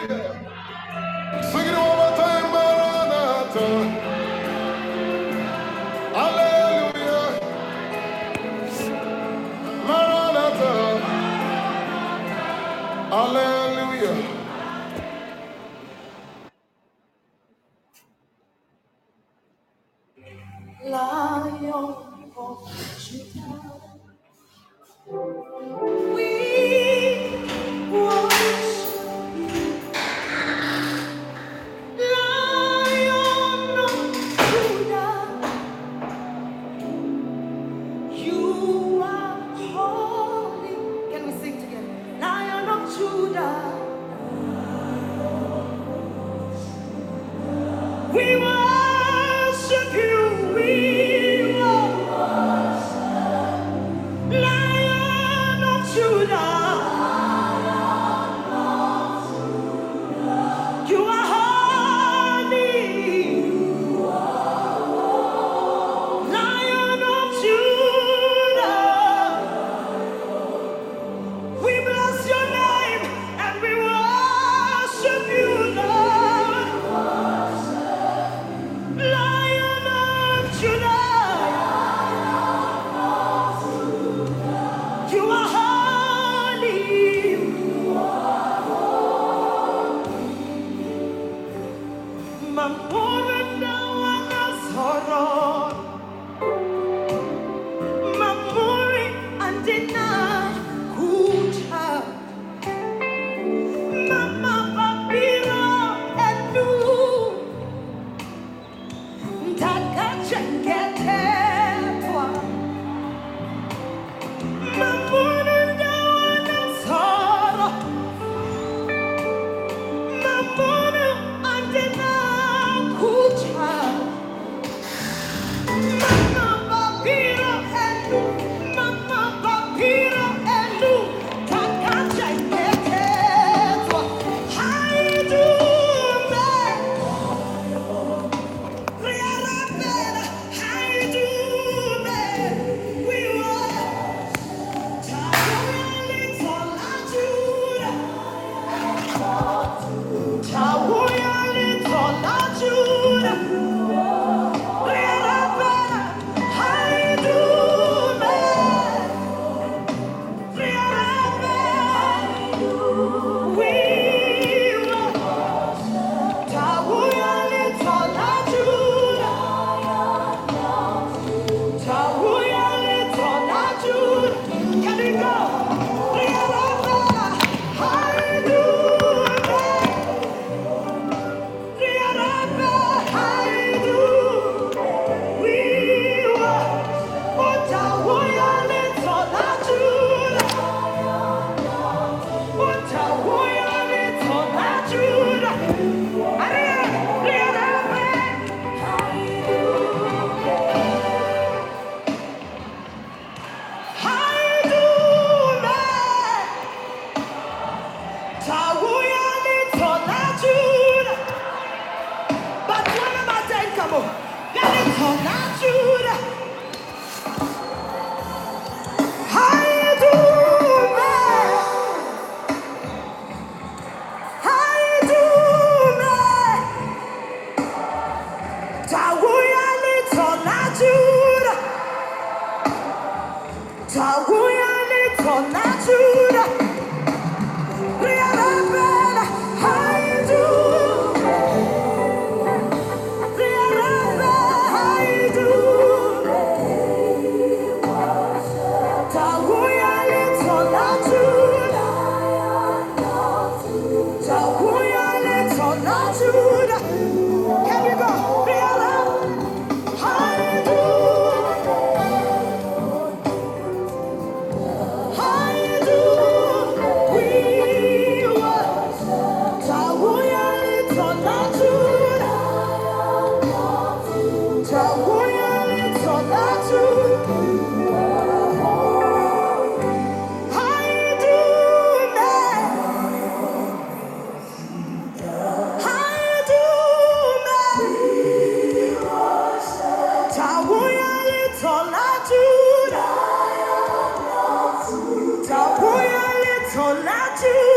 Sing ti.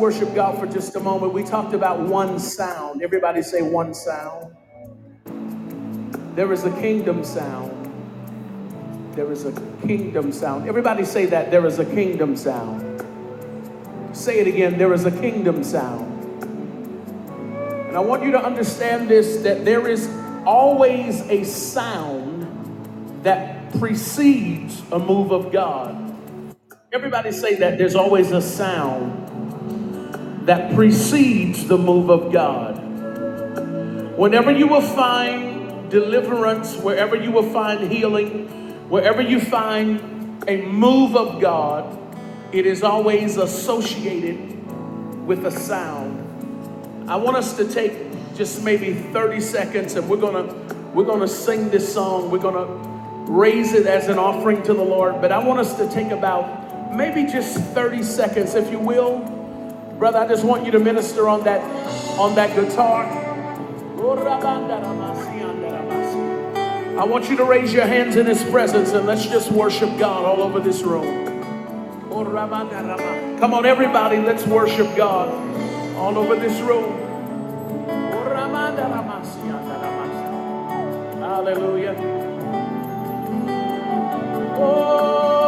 Worship God for just a moment. We talked about one sound. Everybody say one sound. There is a kingdom sound. There is a kingdom sound. Everybody say that. There is a kingdom sound. Say it again. There is a kingdom sound. And I want you to understand this that there is always a sound that precedes a move of God. Everybody say that there's always a sound that precedes the move of God. Whenever you will find deliverance, wherever you will find healing, wherever you find a move of God, it is always associated with a sound. I want us to take just maybe 30 seconds and we're going to we're going to sing this song. We're going to raise it as an offering to the Lord, but I want us to take about maybe just 30 seconds if you will. Brother, I just want you to minister on that on that guitar. I want you to raise your hands in his presence and let's just worship God all over this room. Come on, everybody, let's worship God all over this room. Hallelujah. Oh,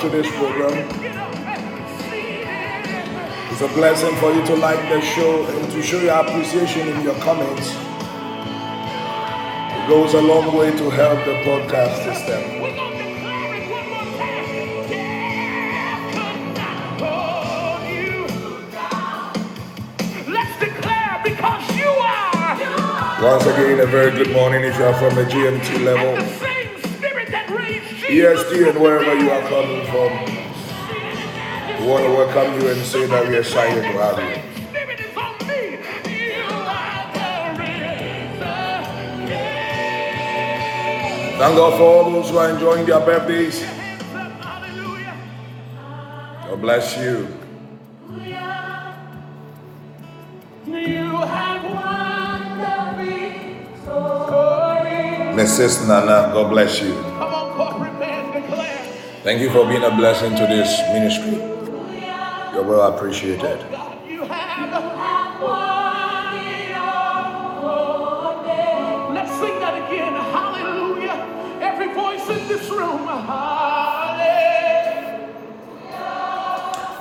to be part of today's program. It's a blessing for you to like the show and to show your appreciation in your comments. It goes a long way to help the podcast system. Let's declare because you are Once again, a very good morning if you are from the GMT level, EST, and wherever you are coming from. We want to welcome you and say that we are excited to have you. Thank God for all those who are enjoying their birthdays. God bless you. Mrs. Nana, God bless you. Thank you for being a blessing to this ministry. You're well appreciated.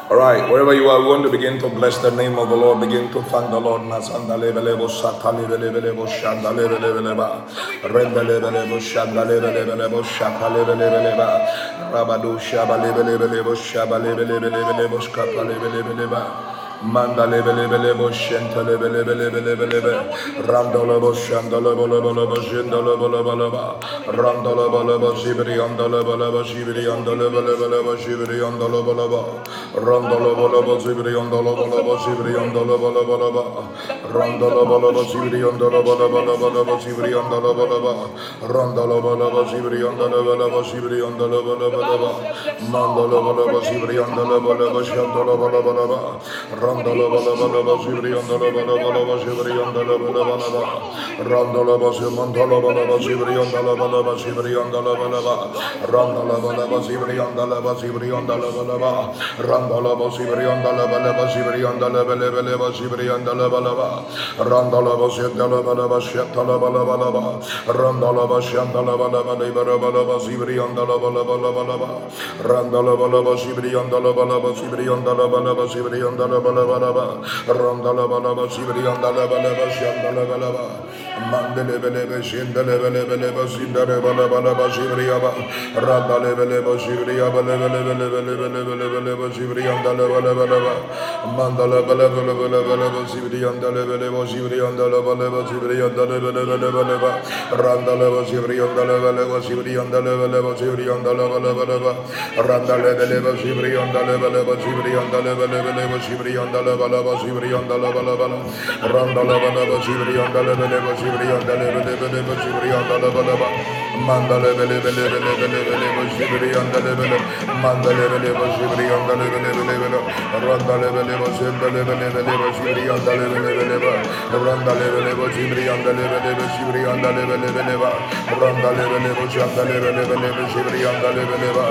All right, wherever you are, we want to begin to bless the name of the Lord. Begin to thank the Lord. Lebo shaba lebe lebe lebe lebo shkapa lebe lebe leba. Manda lebe lebe lebo shenta lebe lebe lebe lebe lebe Rando lebo shanda lebo lebo lebo shinda lebo lebo lebo Rando lebo lebo shibiri anda lebo lebo shibiri anda lebo lebo lebo shibiri anda lebo lebo Rando lebo lebo shibiri anda lebo lebo shibiri anda lebo lebo lebo Rando lebo lebo shibiri anda lebo lebo lebo lebo shibiri anda lebo lebo Rando lebo lebo shibiri anda lebo lebo shibiri anda lebo lebo lebo Manda lebo lebo shibiri anda lebo lebo shanda lebo lebo lebo Randala bala bala basibri andala bala bala basibri andala bala bala ba. Randala basimandala bala basibri andala bala basibri andala bala ba. Randala bala basibri andala andala bala ba. Randala basibri andala bala andala bala bala basibri andala bala ba. Randala basyandala bala basyatala bala bala ba. Randala basyandala bala bala bala bala basibri andala bala bala bala ba. Randala bala basibri andala bala basibri andala bala basibri andala bala bala ba randala bala ba sibri andala bala ba shandala bala ba mandele bele be shindele bele bele ba sindare bala bala ba sibri ba randale bele ba sibri ba bele bele bele bele bele bele bele ba sibri andala bala bala ba randale gala gala gala gala sibri ondale bele bele sibri ondale bele bele sibri ondale bele bele randale bele sibri ondale bele bele sibri ondale bele bele randale bele bele sibri ondale bele bele sibri ondale bele bele sibri ondale bele bele sibri ondale bele bele randale bele ondale sibri ondale bele bele sibri ondale bele bele sibri ondale bele bele mandale bele bele bele bele bele ba sibri andala bele mandale bele ba sibri andala bele bele bele randale bele ba sibri bele bele ba sibri andala bele bele ba randale bele ba sibri andala bele ba sibri andala bele bele ba randale bele ba shandale bele bele ba sibri andala bele ba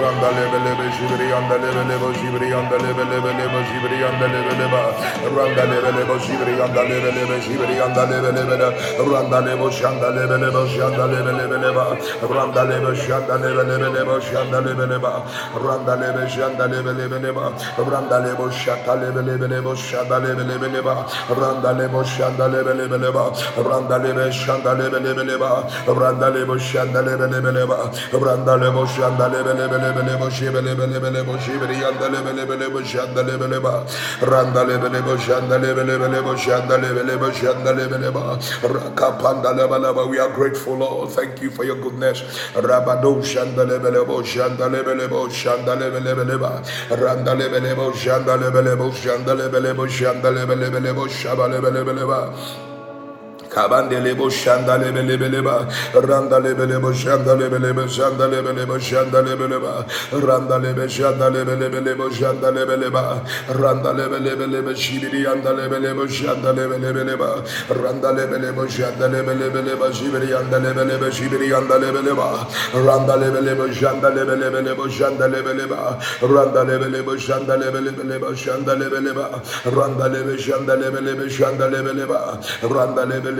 randale bele ba sibri andala bele ba sibri andala bele bele ba sibri andala bele ba randale bele ba sibri andala bele ba sibri andala bele bele randale ba shandale bele ba shandale bele bele ba randale ba shandale bele bele ba shandale bele ba randale ba shandale bele bele ba randale ba shatale bele bele ba shandale bele bele ba randale ba shandale bele bele ba randale ba shandale bele bele ba randale ba shandale bele bele ba randale ba shandale bele bele bele ba shibele bele bele ba shibri andale bele bele ba shandale bele ba randale bele ba shandale bele bele ba shandale bele ba shandale bele ba rakapandale bele ba we are grateful Lord thank you for your goodness. Rabado shandale bele ba. Shandale bele ba shandale bele bele ba randale bele ba shandale bele ba shandale bele ba shandale bele bele ba shabale bele bele ba Kabandele bo shandale bele bele ba randale bele bo shandale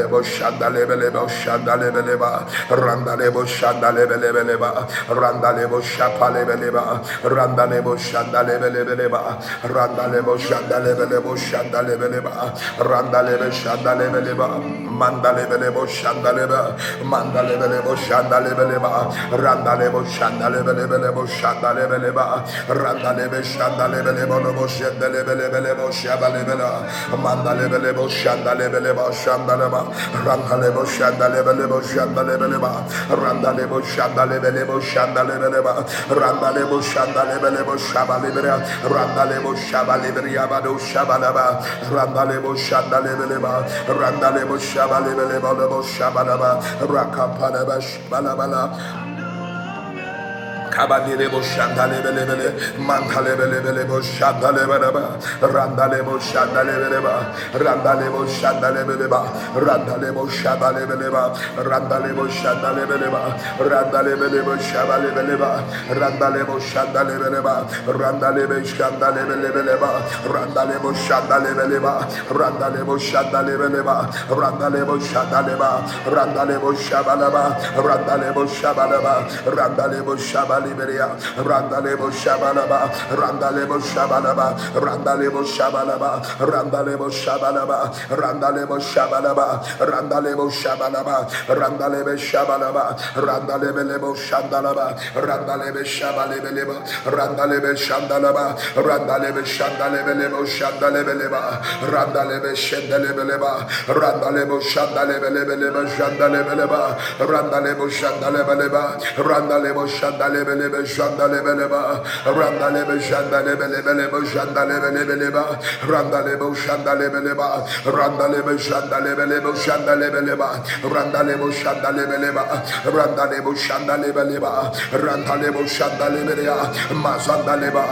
lebo shanda lebe lebo shanda lebe leba randa lebo shanda lebe lebe leba randa lebo shapa lebe leba randa lebo shanda lebe lebe leba randa lebo shanda lebe lebo shanda lebe leba randa lebe shanda lebe leba manda lebe lebo shanda leba, manda lebe lebo shanda lebe leba randa lebo shanda lebe lebe lebo shanda lebe leba randa lebe shanda lebe lebo lebo shanda lebe lebo shaba lebe la manda lebe lebo shanda lebe lebo shanda leba leba randa lebo shanda leba lebo shanda leba leba randa lebo shanda leba lebo shanda leba leba randa lebo shanda leba lebo shaba leba randa lebo shaba leba yaba shaba leba randa lebo shanda leba leba randa lebo shaba leba leba lebo shaba leba rakapa leba shaba leba Kabandirebo Shandalebelebele, Mantalebelebelebo Shandalebeleba, Randalebo Shandalebeleba, Randalebo Shandalebeleba, Randalebo Shabalebeleba, Randalebo Shandalebeleba, Randalebelebo Shabalebeleba, Randalebo Shandalebeleba, Randalebe Shandalebeleba, Randalebo Shandalebeleba, Randalebo Shandalebeleba, Randalebo Shandaleba, Randalebo Shabalaba, Randalebo Shabalaba, Randalebo Shabalaba, Liberia, Randalebo Shabalaba, Randalebo Shabalaba, Randalebo Shabalaba, Randalebo Shabalaba, Randalebo Shabalaba, Randalebo Shabalaba, Randalebe Shabalaba, Randalebe Lebo Shandalaba, Randalebe Shabalebe Lebo, Randalebe Shandalaba, Randalebe Shandalebe Lebo Shandalebe Leba, Randalebe Shandalebe Leba, Randalebo Shandalebe Lebe Leba Shandalebe Leba, Randalebo Shandalebe Leba, Randalebo Shandalebe lebelebe şanda lebeleba randa lebe şanda lebelebelebe şanda lebelebeleba randa lebe şanda lebeleba randa lebe şanda lebelebe şanda lebeleba randa lebe şanda lebeleba randa lebe şanda lebeleba randa lebe şanda lebeleba mazanda leba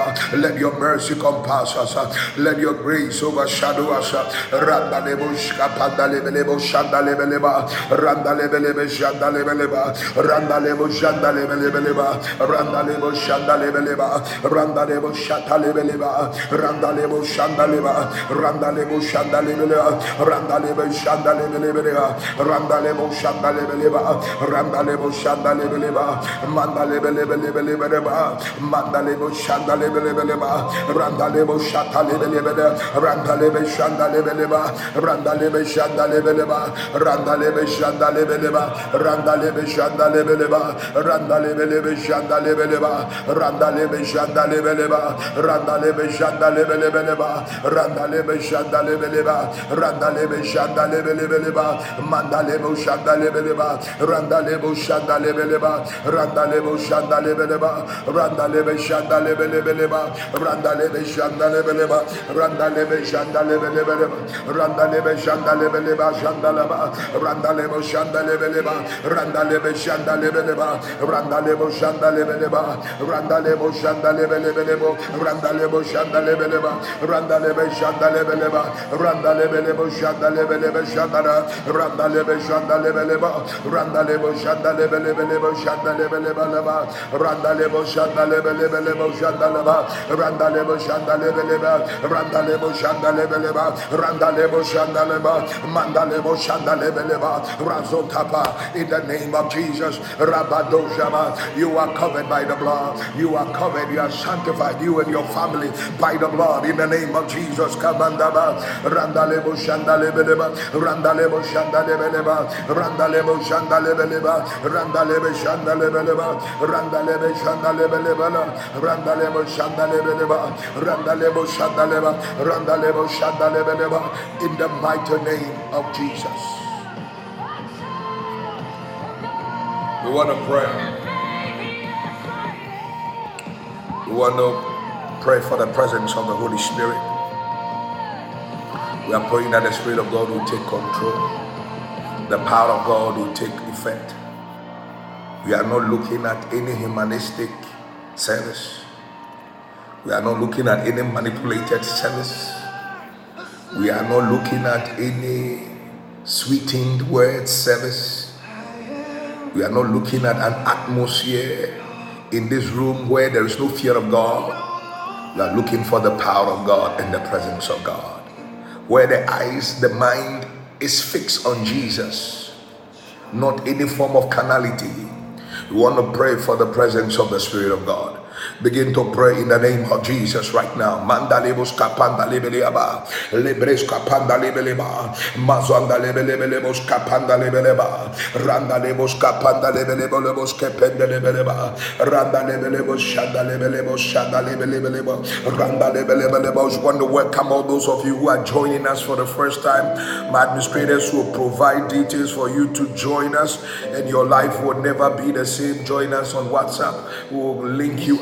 let your mercy compass us. Let your grace overshadow us. Randa lebe şkapanda lebelebe şanda lebeleba randa lebelebe şanda lebeleba randa lebe şanda lebeleba Randalebo Shandalebeleba, Randalebo Shatalebeleba, Randalebo Shandaleba, Randalebo Shandalebeleba, Randalebo Shandalebeleba, Randalebo Shandalebeleba, Randalebo Shandalebeleba, Mandalebelebelebeleba, Mandalebo Shandalebeleba, Randalebo Shatalebeleba, Randalebe Shandalebeleba, Randalebe Shandalebeleba, Randalebe Shandalebeleba, Randalebe Shandalebeleba, Randalebe Shandalebeleba, janda lebeleba randa lebe janda lebeleba randa lebe janda lebelebeleba randa lebe janda lebeleba randa lebe janda lebelebeleba manda lebe janda lebeleba randa lebe janda lebeleba randa lebe janda lebeleba randa lebe janda lebelebeleba randa lebe janda lebeleba randa lebe janda lebelebeleba randa lebe janda lebeleba janda leba randa lebe janda lebeleba randa lebe janda lebeleba randa lebe janda lebeleba lebeleba randa lebo shanda lebelebelebo randa lebo shanda lebeleba randa lebe shanda lebeleba randa lebelebo shanda lebelebe shanda randa lebe shanda lebeleba randa lebo shanda lebelebelebo shanda lebelebeleba randa lebo shanda lebelebelebo shanda leba randa lebo shanda lebeleba randa lebo shanda lebeleba randa lebo shanda leba manda lebo shanda lebeleba razotapa in the name of Jesus rabadoshama you are covered by the blood. You are covered. You are sanctified. You and your family by the blood. In the name of Jesus. Kabandaba. Randalebo Shandalebeleba. In the mighty name of Jesus. We want to pray. We want to pray for the presence of the Holy Spirit. We are praying that the Spirit of God will take control. the power of God will take effect. We are not looking at any humanistic service. We are not looking at any manipulated service. We are not looking at any sweetened word service. We are not looking at an atmosphere in this room where there is no fear of God. We are looking for the power of God and the presence of God. Where the eyes, the mind is fixed on Jesus, not any form of carnality. We want to pray for the presence of the Spirit of God. Begin to pray in the name of Jesus right now. Manda lebos kapanda lebeleaba. Lebres kapanda lebeleba. Mazanda lebelebelebos kapanda lebeleba. Randa lebos kapanda lebeleba. Randa shanda shanda. Randa. Want to welcome all those of you who are joining us for the first time. My administrators will provide details for you to join us, and your life will never be the same. Join us on WhatsApp. We'll link you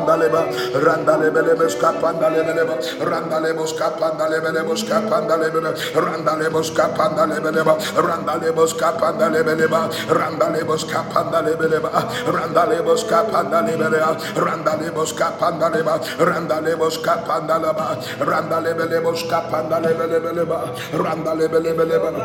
kapandaleba randalebelebes kapandalebeleba randalebos kapandalebelebos kapandalebeleba randalebos kapandalebeleba randalebos kapandalebeleba randalebos kapandalebeleba randalebos randalebelebeleba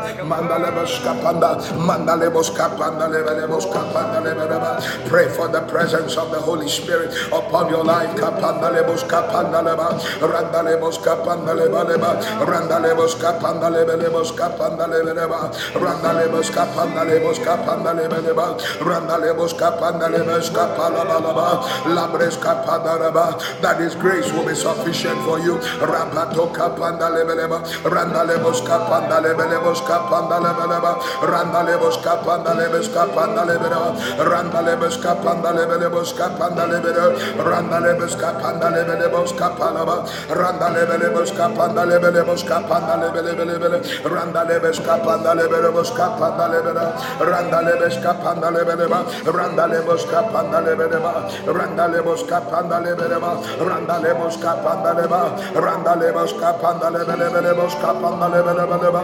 pray for the presence of the Holy Spirit upon upon your life. Kapandalebos kapandaleba, randalebos kapandalebaleba, randalebos kapandalebelebos kapandalebeleba, randalebos kapandalebos kapandalebeleba, randalebos kapandalebos kapalabalaba, labres kapandaraba. That His grace will be sufficient for you. Rampato kapandalebeleba, randalebos kapandalebelebos kapandalebeleba, randalebos kapandalebos kapandalebeleba, randalebos kapandalebelebos kapandalebeleba. Randalebus Capandalebelebus Capalaba, Randalebelebus Capandalebelebus Capandalebelebele, Randalebus Capandalebelebus Capandalebele, Randalebus Capandalebeleba, Randalebus Capandalebeleba, Randalebus Capandalebeleba, Randalebus Capandaleba, Randalebus Capandalebelebus Capandalebeleba,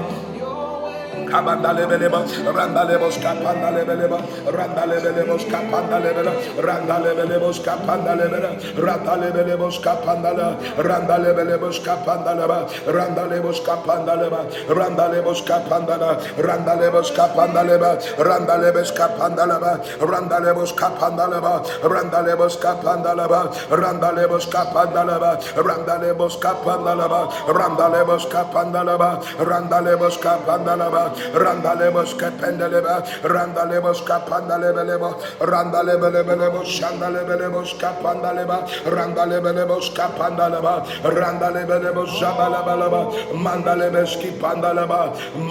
Kabanda lebeleba, randa lebos kapanda lebeleba, randa lebelebos kapanda lebela, randa lebelebos kapanda lebela, randa lebelebos kapanda la, randa lebelebos kapanda leba, randa lebos kapanda leba, randa lebos kapanda la, randa lebos kapanda leba, randa lebos kapanda leba, randa lebos kapanda leba, randa lebos kapanda leba, randa lebos kapanda leba, randa lebos kapanda leba, randa lebos kapanda leba, randa lebos kapanda leba, რანდალებას კაპანდალება რანდალებას კაპანდალებელება რანდალებელებელება შანდალებელებას კაპანდალება რანდალებელებას კაპანდალება რანდალებელებას შაბალაბალაბა მანდალებეს კიპანდალება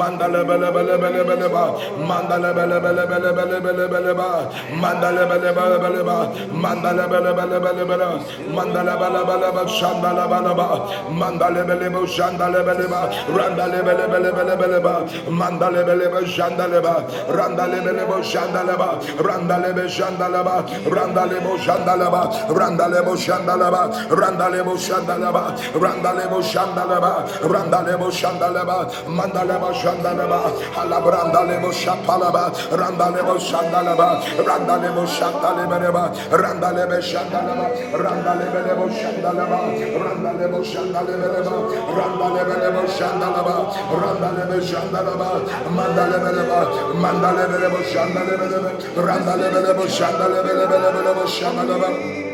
მანდალებელებელებელება მანდალებელებელებელებელება მანდალებელებელებელება მანდალებელებელებელება მანდალებელებელება შანდალაბალაბა მანდალებელებო შანდალებელება რანდალებელებელებელება მანდ randalebelebe jandaleba. Randalebelebe jandaleba. Randalebe jandaleba. Randalebo jandaleba. Randalebo jandaleba. Randalebo jandaleba. Randalebo jandaleba. Randalebo jandaleba. Mandaleba jandaleba. Alabrandalebo şapalaba randalebo jandaleba. Randalebo jandaleba randalebe jandaleba. Randalebelebo jandaleba. Randalebo jandaleba randalebelebo jandaleba. Randalebe jandaleba. Mandalebeleba, Mandalebelebo, Shandalebelebe, Randalebelebo, Shandalebelebelebo, Shandalebelebe.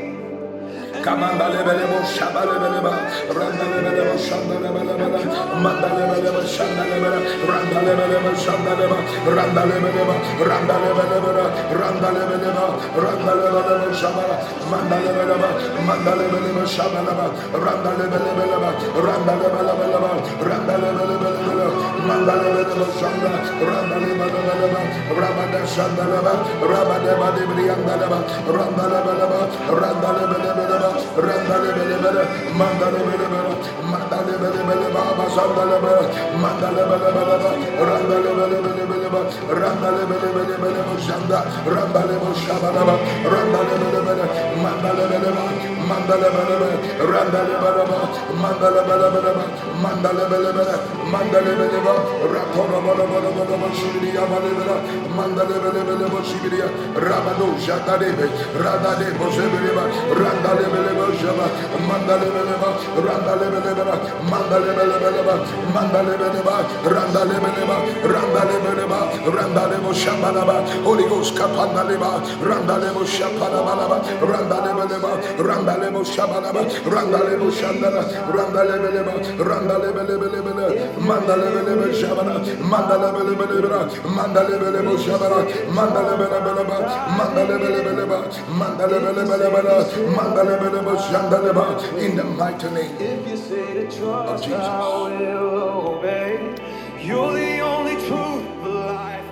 Kamanda lebelebo shaba lebeleba randa lebelebo shanda lebeleba manda lebelebo shanda lebeleba randa lebelebo shanda lebeleba randa lebeleba randa lebeleba randa lebeleba randa lebelebo shaba manda lebeleba manda lebelebo shaba leba randa lebeleba randa lebeleba randa lebeleba manda lebelebo shanda randa lebeleba rabada shanda leba rabada leba randa lebeleba randa lebeleba Randale bele bele, mandale bele bele, mandale bele bele baba sandale bele, mandale bele bele bele, randale bele bele bele bele, randale bele bele bele bele shanda, randale bele shabala bele, randale bele bele, mandale bele bele, mandale bele bele, randale bele bele, mandale bele bele bele, mandale bele bele, mandale bele bele, rakora bele bele bele bele shibiriya bele bele, mandale bele bele bele shibiriya, rabado jatade be, radade bozebiriya, randale bele Shaba, Mandalebeleba, Randalebeleba, Mandalebeleba, Mandalebeleba, Randalebeleba, Randalebeleba, Randalebo Shabalaba, Holy Ghost Kapandaleba, Randalebo Shapalabalaba, Randalebeleba, Randalebo Shabalaba, Randalebo Shandala, Randalebeleba, Randalebelebelebele, Mandalebelebe Shabala, Mandalebelebelebele, Mandalebelebo Shabala, Mandalebelebeleba, Mandalebelebeleba, Mandalebelebelebele, Mandalebeleba in the mighty name If you say to trust, Jesus. I will obey. You're the only truth, life.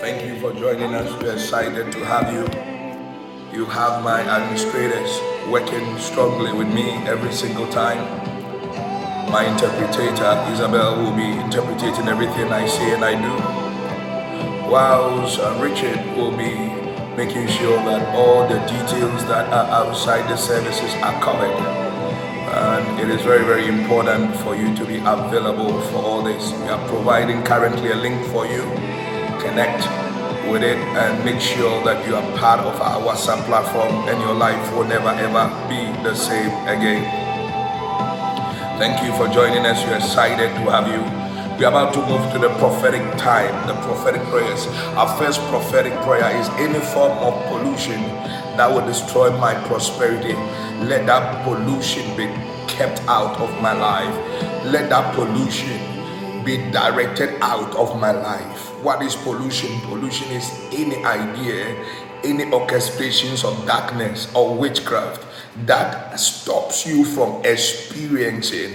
Thank you for joining us. We're excited to have you. You have my administrators working strongly with me every single time. My interpreter, Isabel, will be interpreting everything I say and I do. Whilst uh, Richard will be making sure that all the details that are outside the services are covered. And it is very, very important for you to be available for all this. We are providing currently a link for you. Connect with it and make sure that you are part of our WhatsApp platform and your life will never ever be the same again. Thank you for joining us. We're excited to have you. We're about to move to the prophetic time, the prophetic prayers. Our first prophetic prayer is any form of pollution that will destroy my prosperity. Let that pollution be kept out of my life. Let that pollution be directed out of my life. What is pollution? Pollution is any idea, any orchestrations of darkness or witchcraft that stops you from experiencing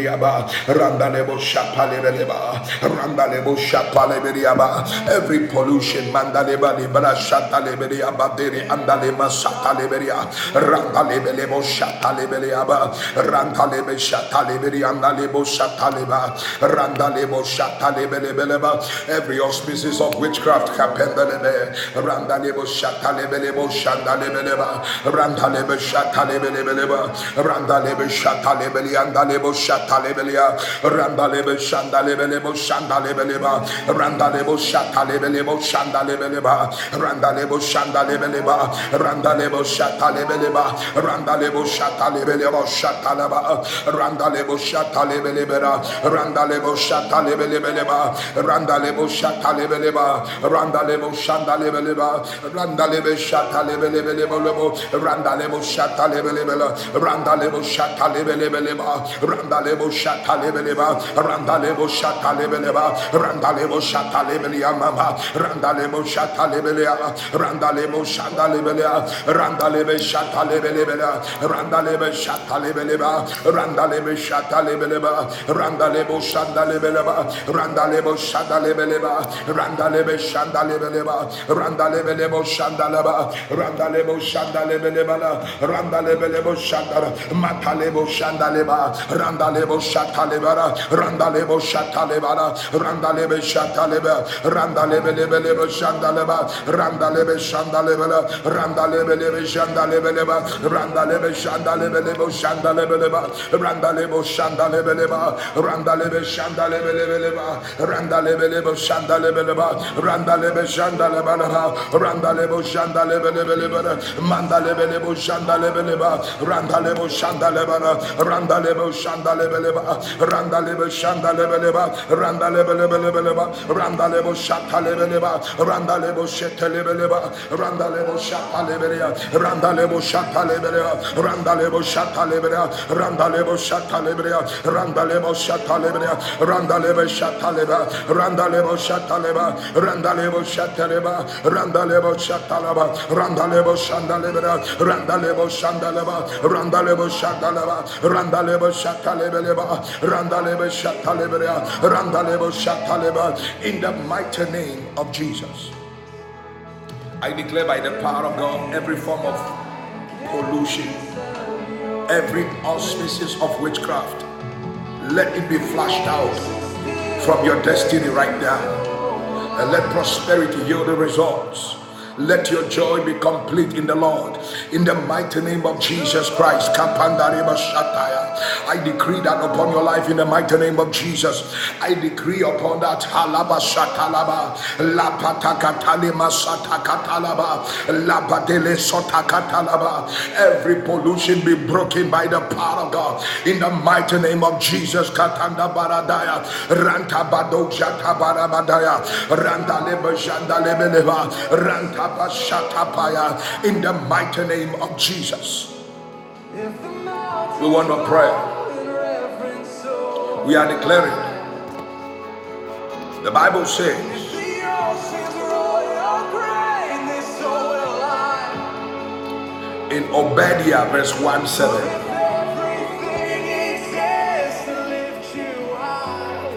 shapaleberiaba, randalebo shapalebeleba, randalebo shapaleberiaba, every pollution, mandaleba libra shataleberiaba, dere andalema sataleberia, randalebelebo shataleberiaba, randalebe shataleberiandalebo shataleba, randalebo shatalebelebeleba, every auspices of witchcraft, kapendelebe, randalebo shatalebelebo shandalebeleba, randalebe shatalebelebeleba, randalebe shatalebeliandalebo shatalebelia, randalebe shandalebelebo shandalebeleba, randalebo shatalebelebo shandalebeleba, randalebo shandalebeleba, randalebo shatalebeleba, randalebo shatalebelebo shataleba, randalebo shatalebelebera, randalebo shatalebelebeleba, randalebo shatalebeleba, randalebo shandalebeleba, randalebe shatalebelebelebo, randalebo shatalebelebela, randalebo shatalebelebeleba, randalebo shatalebeleba, randalebo shatalebeleba, randalebo shatalebelea mama, randalebo shatalebelea, randalebo shatalebelea, randalebe shatalebelebela, randalebe shatalebeleba, randalebe shatalebeleba, randalebo shandalebeleba, randalebo shandalebeleba, randalebe shandalebeleba, randalebelebo shandalaba, randalebo shandalebelebala, randalebelebo shandara, matalebo shandaleba, randalebo shatalebara, randalebo shatalebara, randalebe shataleba, randalebelebelebo shandaleba, randalebe shandalebela, randalebe shandalebelebo shandalebeleba, randalebo randalebe randalebe randalebo randalebo shandalebeleba, randalebo shandalebeleba, lebeleba randa lebe şanda lebeleba randa lebe lebe lebeleba randa lebo şata lebeleba randa lebo şete lebeleba randa lebo şata lebeleba randa lebo şata lebeleba randa lebo şata lebeleba randa lebo şata lebeleba randa lebo şata lebeleba randa lebe şata leba randa lebo şata leba randa lebo şata leba randa lebo şata leba randa lebo şanda lebeleba randa lebo şanda leba randa lebo şata leba randa lebo şata lebeleba shatalebeleba, randalebo shataleba, in the mighty name of Jesus. I declare by the power of God every form of pollution, every auspices of witchcraft, let it be flushed out from your destiny right now. And let prosperity yield the results. Let your joy be complete in the Lord. In the mighty name of Jesus Christ. I decree that upon your life in the mighty name of Jesus. I decree upon that Halaba Shatalaba. Lapatakatalema Satakatalaba. Labadele Sotakatalaba. Every pollution be broken by the power of God. In the mighty name of Jesus. Katanda Baradaya. Ranta Bado Jatabarabadaya. Ranta Leba Jandalebeleba. Ranta Bashatapaya. In the mighty name of Jesus. We want to pray. We are declaring. The Bible says, in Obadiah, verse 1 7.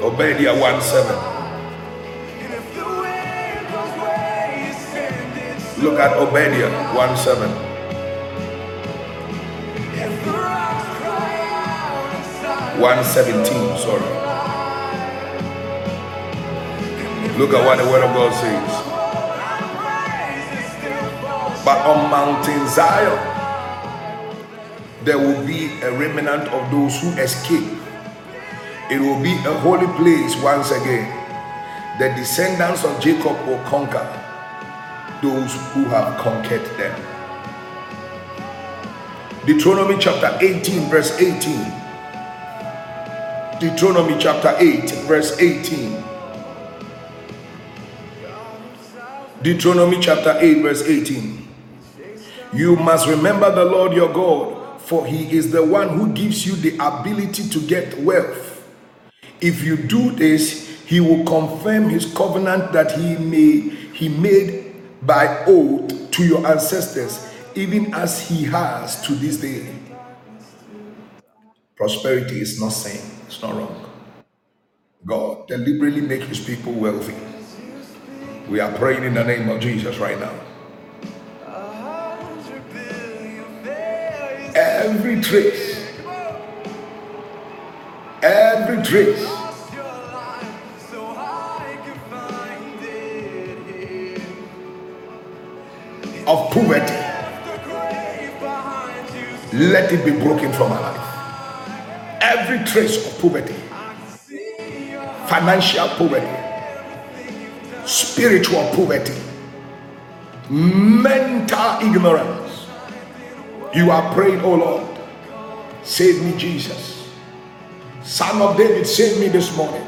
Obadiah 1 7. Look at Obadiah 1 7. One seventeen, sorry. Look at what the word of God says. But on Mountain Zion, there will be a remnant of those who escape. It will be a holy place once again. The descendants of Jacob will conquer those who have conquered them. Deuteronomy chapter 18, verse 18. Deuteronomy chapter 8, verse 18. Deuteronomy chapter 8, verse 18. You must remember the Lord your God, for he is the one who gives you the ability to get wealth. If you do this, he will confirm his covenant that he made he made by oath to your ancestors, even as he has to this day. Prosperity is not sin, it's not wrong. God deliberately makes his people wealthy. We are praying in the name of Jesus right now. Every trace, every trace of poverty, let it be broken from our life. Every trace of poverty, financial poverty, spiritual poverty, mental ignorance. You are praying, oh Lord, save me, Jesus. Son of David, save me this morning.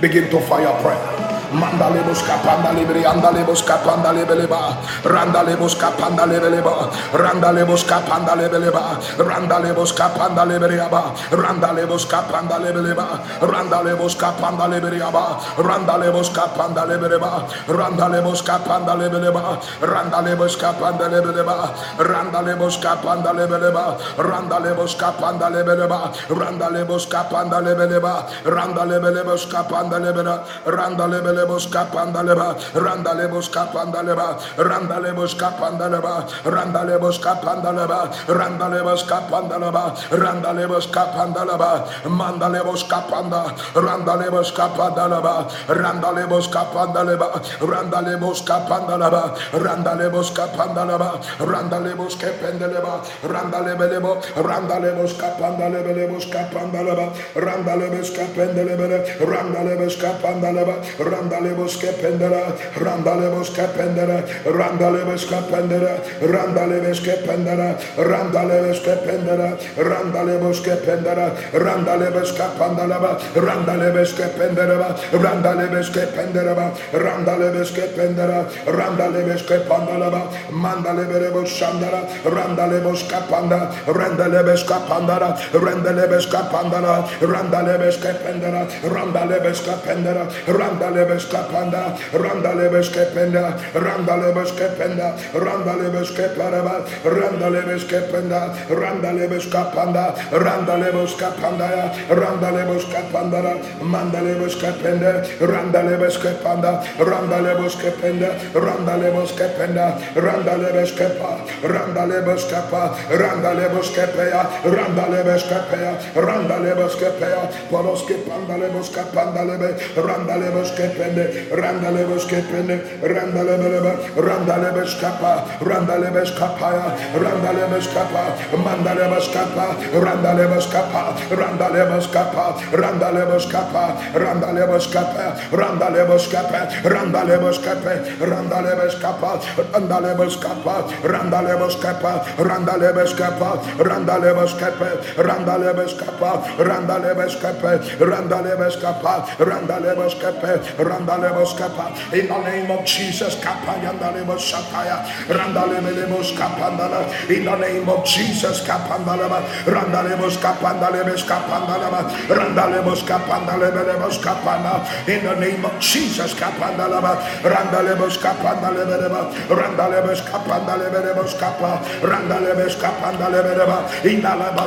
Begin to fire prayer. Mandalebos kapanda libri andalebos kapanda lebeleba randalebos kapanda lebeleba randalebos kapanda lebeleba randalebos kapanda lebeleba randalebos kapanda lebeleba randalebos kapanda lebeleba randalebos kapanda lebeleba randalebos kapanda lebeleba randalebos kapanda lebeleba randalebos kapanda lebeleba randalebos kapanda lebeleba randalebos kapanda lebeleba randalebos kapanda lebeleba randalebos randalemos kapandaleba randalemos kapandaleba randalemos kapandaleba randalemos kapandaleba randalemos kapandaleba randalemos kapandaleba mandalemos kapanda randalemos kapandaleba randalemos kapandaleba randalemos kapandaleba randalemos kapandaleba randalemos kependeleba randalebelebo randalemos kapandalebelemos kapandaleba randalebes kapendelebele randalebes kapandaleba randalebos kependera, randalebos kependera, randalebos kependera, randalebos kependera, randalebos kependera, randalebos kependera, randalebos kapandaleba, randalebos kependera, randalebos kependera, randalebos kependera, randalebos kepandaleba, mandalebos shandara, randalebos kapanda, randalebos kapandara, randalebos kapandara, randalebos kependera, randalebos kapendera, randalebos lebes kapanda, randa lebes kependa, randa lebes kependa, randa lebes keparaba, randa lebes kependa, randa lebes kapanda, randa lebes kapanda, randa lebes kapanda, manda lebes kependa, randa lebes kepanda, randa lebes kependa, randa lebes kependa, randa lebes kepa, randa lebes kepa, randa lebes kepeya, randa lebes kepeya, randa lebes kepeya, polos kepanda lebes kapanda lebe, randa lebes kapandalebe, randalebos kepende, randalebos kepende, randalebelebe, randalebos kapa, randalebos kapaya, randalebos kapa, mandalebos kapa, randalebos kapa, randalebos kapa, randalebos kapa, randalebos kapa, randalebos kapa, randalebos kapa, randalebos kapa, randalebos kapa, randalebos kapa, randalebos kapa, randalebos kapa, randalebos kapa, randalebos kapa, randalebos kapa, randalebos kapa, randalemos kapa. In the name of Jesus, kapa yandalemos shataya. Randalemos kapandala. In the name of Jesus, kapandalema. Randalemos kapandalemos kapandalema. Randalemos kapandalemos kapana. In the name of Jesus, kapandalema. Randalemos kapandalema. Randalemos kapandalemos kapa. Randalemos kapandalema. Indalema.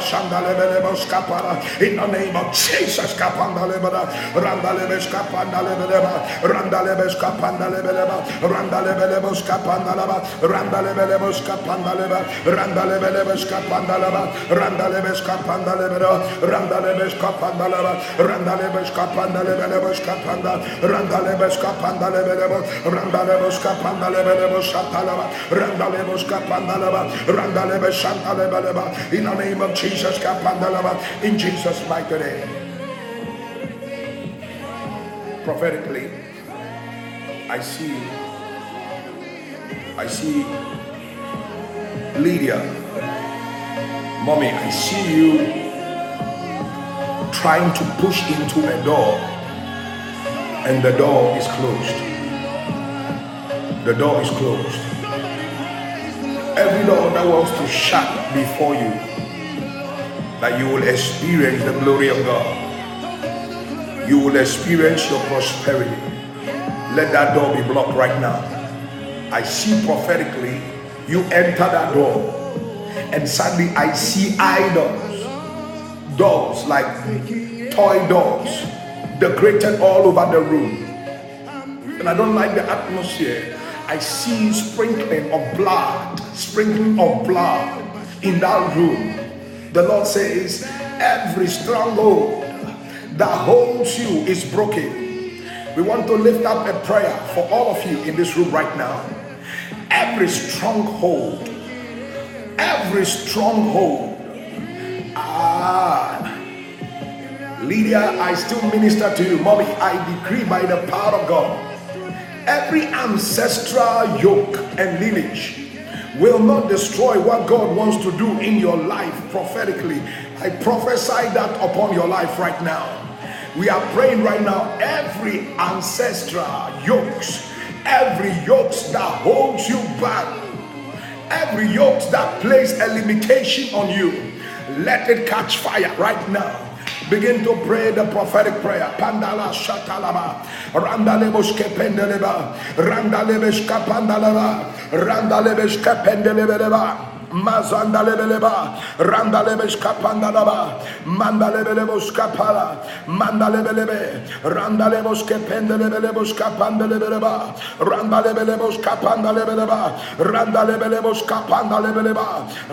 In the name of Jesus, kapandalema. Randalemos kapandalema. Randalebesca Pandalebeleba, Randalebelebosca Pandalaba, Randalebelebosca Pandaleba, Randalebelebesca Pandalaba, Randalebesca Pandalebera, Randalebesca Pandalaba, Randalebesca Pandalebelebosca Panda, Randalebesca Pandalebelebo, Randalebosca Pandalebelebosca Talaba, Randalebosca Pandalaba, Randalebesca Pandalebeleba, in the name of Jesus, Kapandalaba, in Jesus' mighty name. Prophetically, I see, I see Lydia, mommy, I see you trying to push into a door, and the door is closed. The door is closed. Every door that wants to shut before you, that you will experience the glory of God. You will experience your prosperity. Let that door be blocked right now. I see prophetically you enter that door, and suddenly I see idols, doors like toy doors, decorated all over the room. And I don't like the atmosphere. I see sprinkling of blood, sprinkling of blood in that room. The Lord says, every stronghold that holds you is broken. We want to lift up a prayer for all of you in this room right now. Every stronghold, every stronghold. Ah, Lydia, I still minister to you. Mommy, I decree by the power of God, every ancestral yoke and lineage will not destroy what God wants to do in your life prophetically. I prophesy that upon your life right now. We are praying right now. Every ancestral yokes, every yokes that holds you back, every yokes that place a limitation on you, let it catch fire right now. Begin to pray the prophetic prayer. Pandala shatalaba. Randalebos kependeleba. Randalebes kapandalaba. Randalebes kependeleba mazandalebeleba randalebeskapandalaba mandalebeleboskapala mandalebelebe randaleboskependelebeleboskapandalebeleba randalebeleboskapandalebeleba randalebeleboskapandalebeleba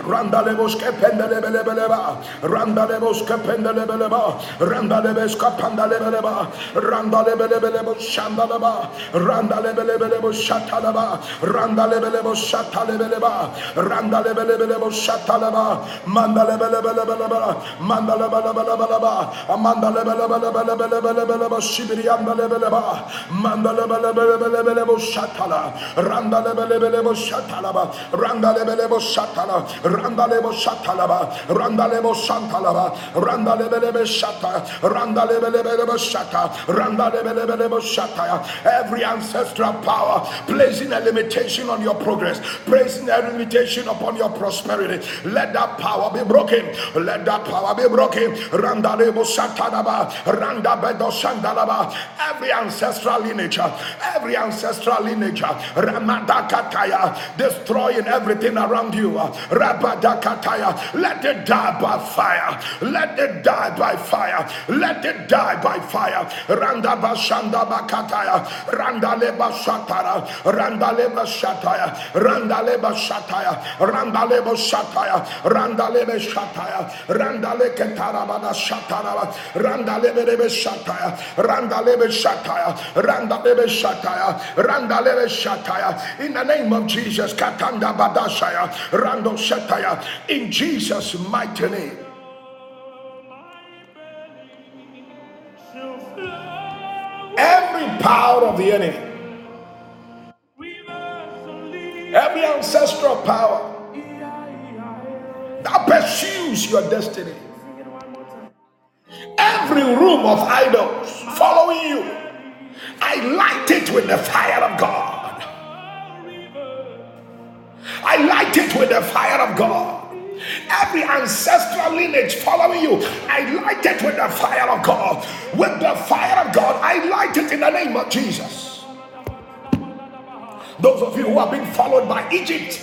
randaleboskependelebelebeleba randaleboskependelebeleba randalebeskapandalebeleba randalebelebeleboshandalaba randalebelebeleboshatalaba randa randalebele mandalebelebelebelebelebe shatalaba mandalebelebelebelebe mandalebelebelebelebe mandalebelebelebelebelebe shibriyandalebelebe mandalebelebelebelebe shatala randalebelebelebe shatalaba randalebelebe shatala randalebo shatalaba randalebo shantalaba randalebelebe shata randalebelebelebe shata randalebelebelebe shata every ancestral power placing a limitation on your progress placing a limitation upon your prosperity. Let that power be broken. Let that power be broken. Satanaba, Randabedo Sandalaba. Every ancestral lineage, every ancestral lineage, Ramadakataya, destroying everything around you. Rabadakataya, let it die by fire. Let it die by fire. Let it die by fire. Randaba Shandabakataya, Randaleba Shatara, Randaleba Shataya, Randaleba Shataya, Randaleba Randalebo Shataya, Randalebe Shataya, Randale Ketarabada Shataraba, Randalebe Shataya, Randalebe Shataya, Randalebe Shataya, Randalebe Shataya, in the name of Jesus, Katanda Badashaya, Rando Shataya, in Jesus' mighty name. Every power of the enemy, every ancestral power that pursues your destiny. Every room of idols following you, I light it with the fire of God. I light it with the fire of God. Every ancestral lineage following you, I light it with the fire of God. With the fire of God, I light it in the name of Jesus. Those of you who have been followed by Egypt,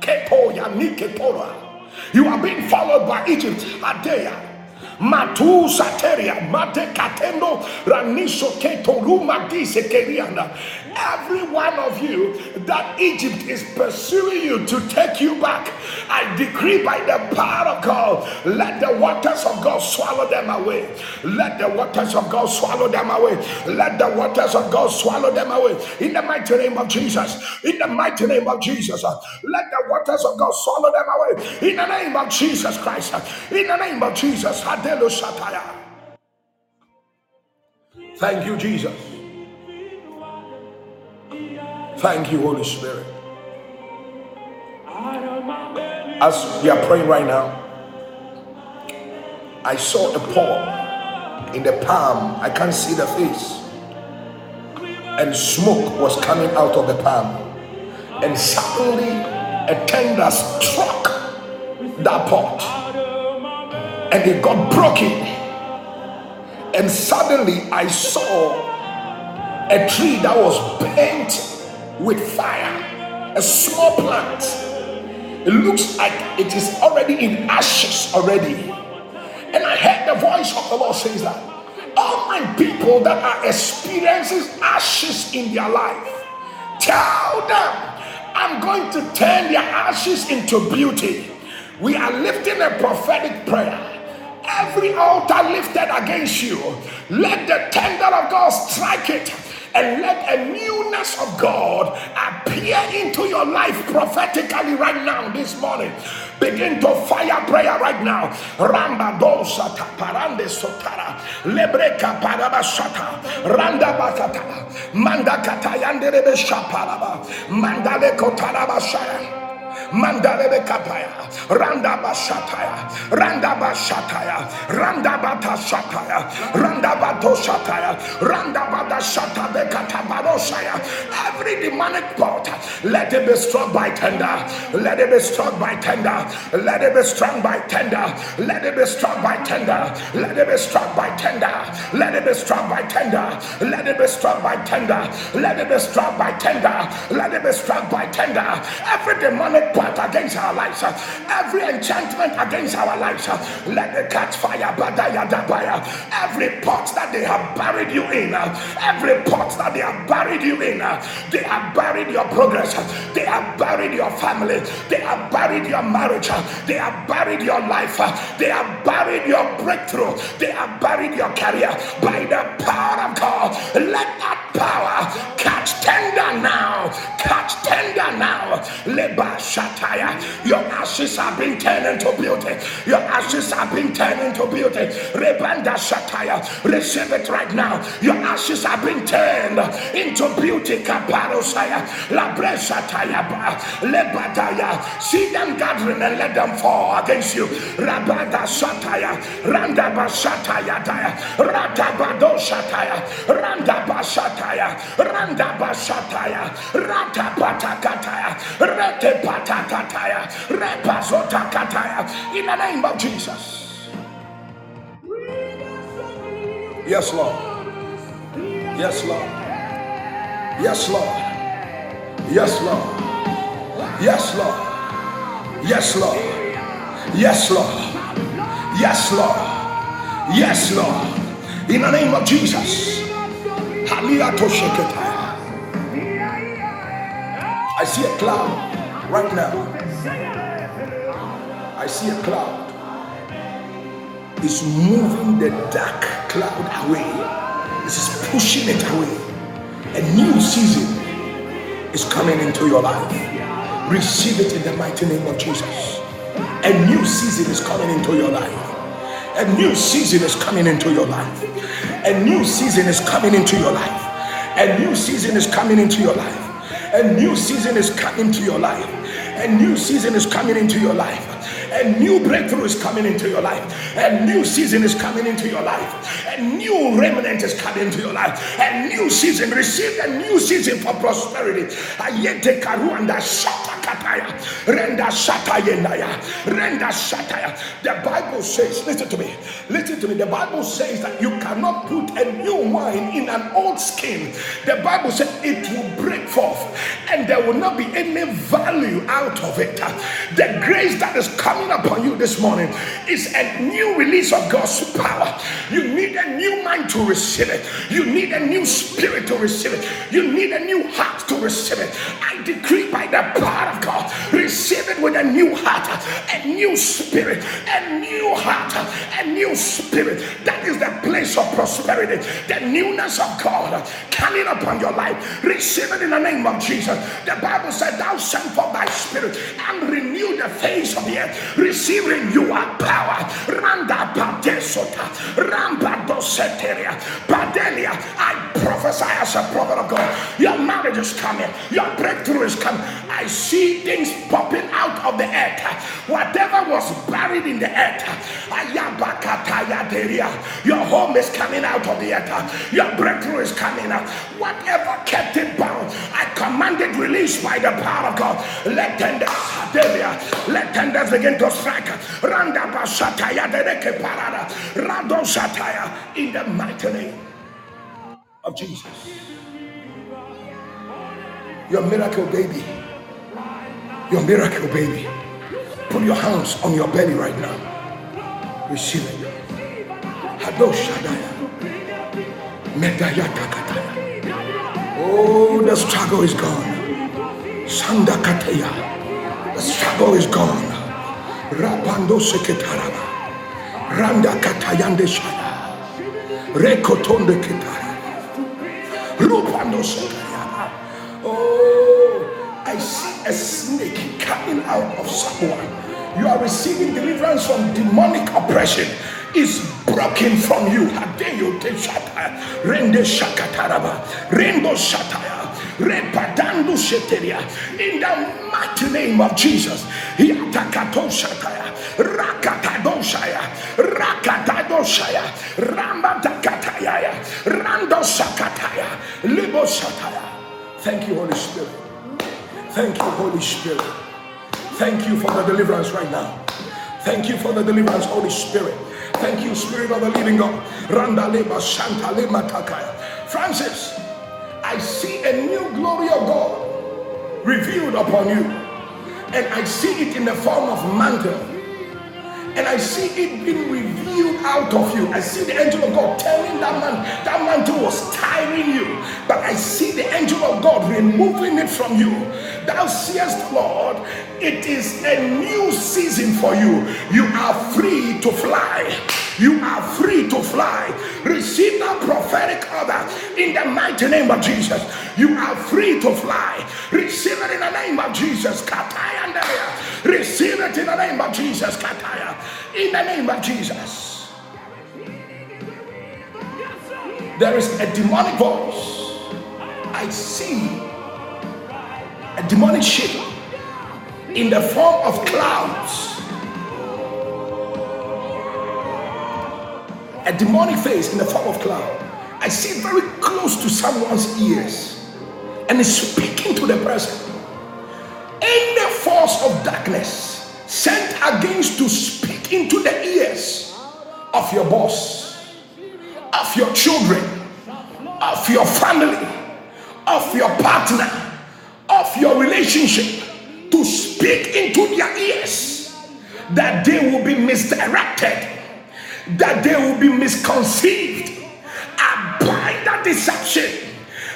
Kepo Yanike. You are being followed by Egypt. Adea. Matu Sateria, Mate Katendo, Raniso Ketoruma Disekeriana. Every one of you that Egypt is pursuing you to take you back, I decree by the power of God, let the waters of God swallow them away. Let the waters of God swallow them away. Let the waters of God swallow them away. In the mighty name of Jesus. In the mighty name of Jesus. Let the waters of God swallow them away. In the name of Jesus Christ. In the name of Jesus. Thank you, Jesus. Thank you, Holy Spirit. As we are praying right now, I saw a paw in the palm. I can't see the face. And smoke was coming out of the palm. And suddenly a tender struck that pot. And it got broken. And suddenly I saw a tree that was bent with fire, a small plant. It looks like it is already in ashes already. And I heard the voice of the Lord says that all my people that are experiencing ashes in their life, tell them I'm going to turn their ashes into beauty. We are lifting a prophetic prayer. Every altar lifted against you, let the tender of God strike it and let a newness of God appear into your life prophetically right now this morning. Begin to fire prayer right now. Ramba dosata parande sotara lebreka parabashata randa bakata manda katayande rebe shaparaba mandale kotarabashaya. Mandalebe kapaya, Randa bashataya, Randa bashataya, Randa bata shataya, Randa bato shataya, Randa bata shatabe katabaroshaya. Every demonic pot, let it be struck by tender, let it be struck by tender, let it be struck by tender, let it be struck by tender, let it be struck by tender, let it be struck by tender, let it be struck by tender, let it be struck by tender, let it be struck by tender. Every demonic plot against our lives, every enchantment against our lives, let it catch fire. Every pot that they have buried you in, every pot that they have buried you in, they have buried your progress, they have buried your family, they have buried your marriage, they have buried your life, they have buried your breakthrough, they have buried your career by the power of God. Let that power catch tender now, catch tender now. Leba shataya. Your ashes are being turned into beauty. Your ashes are being turned into beauty. Rebanda shataya. Receive it right now. Your ashes are being turned into beauty. Kaparosaya. La breshataya. Lebadaya. See them gathering and let them fall against you. Rabada shataya. Randa bashataya. Rata bado shataya. Randa bashataya. Randa bashataya. Rata patakataya. In the name of Jesus. Yes, Lord. Yes, Lord. Yes, Lord. Yes, Lord. Yes, Lord. Yes, Lord. Yes, Lord. Yes, Lord. Yes, Lord. In the name of Jesus. I see a cloud right now. I see a cloud. It's moving the dark cloud away. This is pushing it away. A new season is coming into your life. Receive it in the mighty name of Jesus. A new season is coming into your life. A new season is coming into your life. A new season is coming into your life. A new season is coming into your life. A new season is coming to your life. A new season is coming into your life. A new breakthrough is coming into your life. A new season is coming into your life. A new remnant is coming into your life. A new season. Receive a new season for prosperity. Ayete karuanda shatakataya. Renda shatayenaya. Renda shataya. The Bible says, listen to me. Listen to me. The Bible says that you cannot put a new wine in an old skin. The Bible says it will break forth and there will not be any value out of it. The grace that is coming upon you this morning is a new release of God's power. You need a new mind to receive it. You need a new spirit to receive it. You need a new heart to receive it. I decree by the power of God, receive it with a new heart, a new spirit, a new heart, a new spirit. That is the place of prosperity, the newness of God coming upon your life. Receive it in the name of Jesus. The Bible said, Thou send forth thy spirit and renew the face of the earth. Receive renewal power. Randa Padesota, Ramba Doseteria, Padelia. I prophesy as a prophet of God. Your marriage is coming, your breakthrough is coming. I see things popping out of the earth. Whatever was buried in the earth, your home is coming out of the earth. Your breakthrough is coming out. Whatever kept it bound, I command it released by the power of God. Let tenders, let tenders begin to strike. Randa Bashataya, Dereke Parada, Rado Shataya, in the mighty name of Jesus. Your miracle baby. Your miracle baby. Put your hands on your belly right now. Receive it. Hado Shadaya. Medaya Takataya. Oh, the struggle is gone. Sanda Kataya. The struggle is gone. Rapando Seketaraba. Randa Katayande Shada. Rekotonde Ketara. Rupando Sekayaba. Oh, I see a snake coming out of someone. You are receiving deliverance from demonic oppression. Is broken from you. Hadeyo te shata. Rende shakataraba. Rainbow shataya. Repadando sheteria. In the mighty name of Jesus. Yatakato shataya. Rakatadoshaya. Rakatadoshaya. Rambadakataya. Rando sakataya. Libo shataya. Thank you, Holy Spirit. Thank you, Holy Spirit. Thank you for the deliverance right now. Thank you for the deliverance, Holy Spirit. Thank you, Spirit of the Living God. Randa leba shanta lema takaya. Francis, I see a new glory of God revealed upon you. and I see it in the form of mantle and I see it being revealed out of you. I see the angel of God telling that man that mantle was tiring you, but I see the angel of God removing it from you. Thou seest, Lord, it is a new season for you. You are free to fly. You are free to fly. Receive that prophetic order in the mighty name of Jesus. You are free to fly. Receive it in the name of Jesus. Receive it in the name of Jesus. In the name of Jesus. There is a demonic voice. I see a demonic shape in the form of clouds a demonic face in the form of cloud. I see very close to someone's ears and is speaking to the person. Any force of darkness sent against to speak into the ears of your boss, of your children, of your family, of your partner, of your relationship, to speak into their ears that they will be misdirected that they will be misconceived. Bind that deception.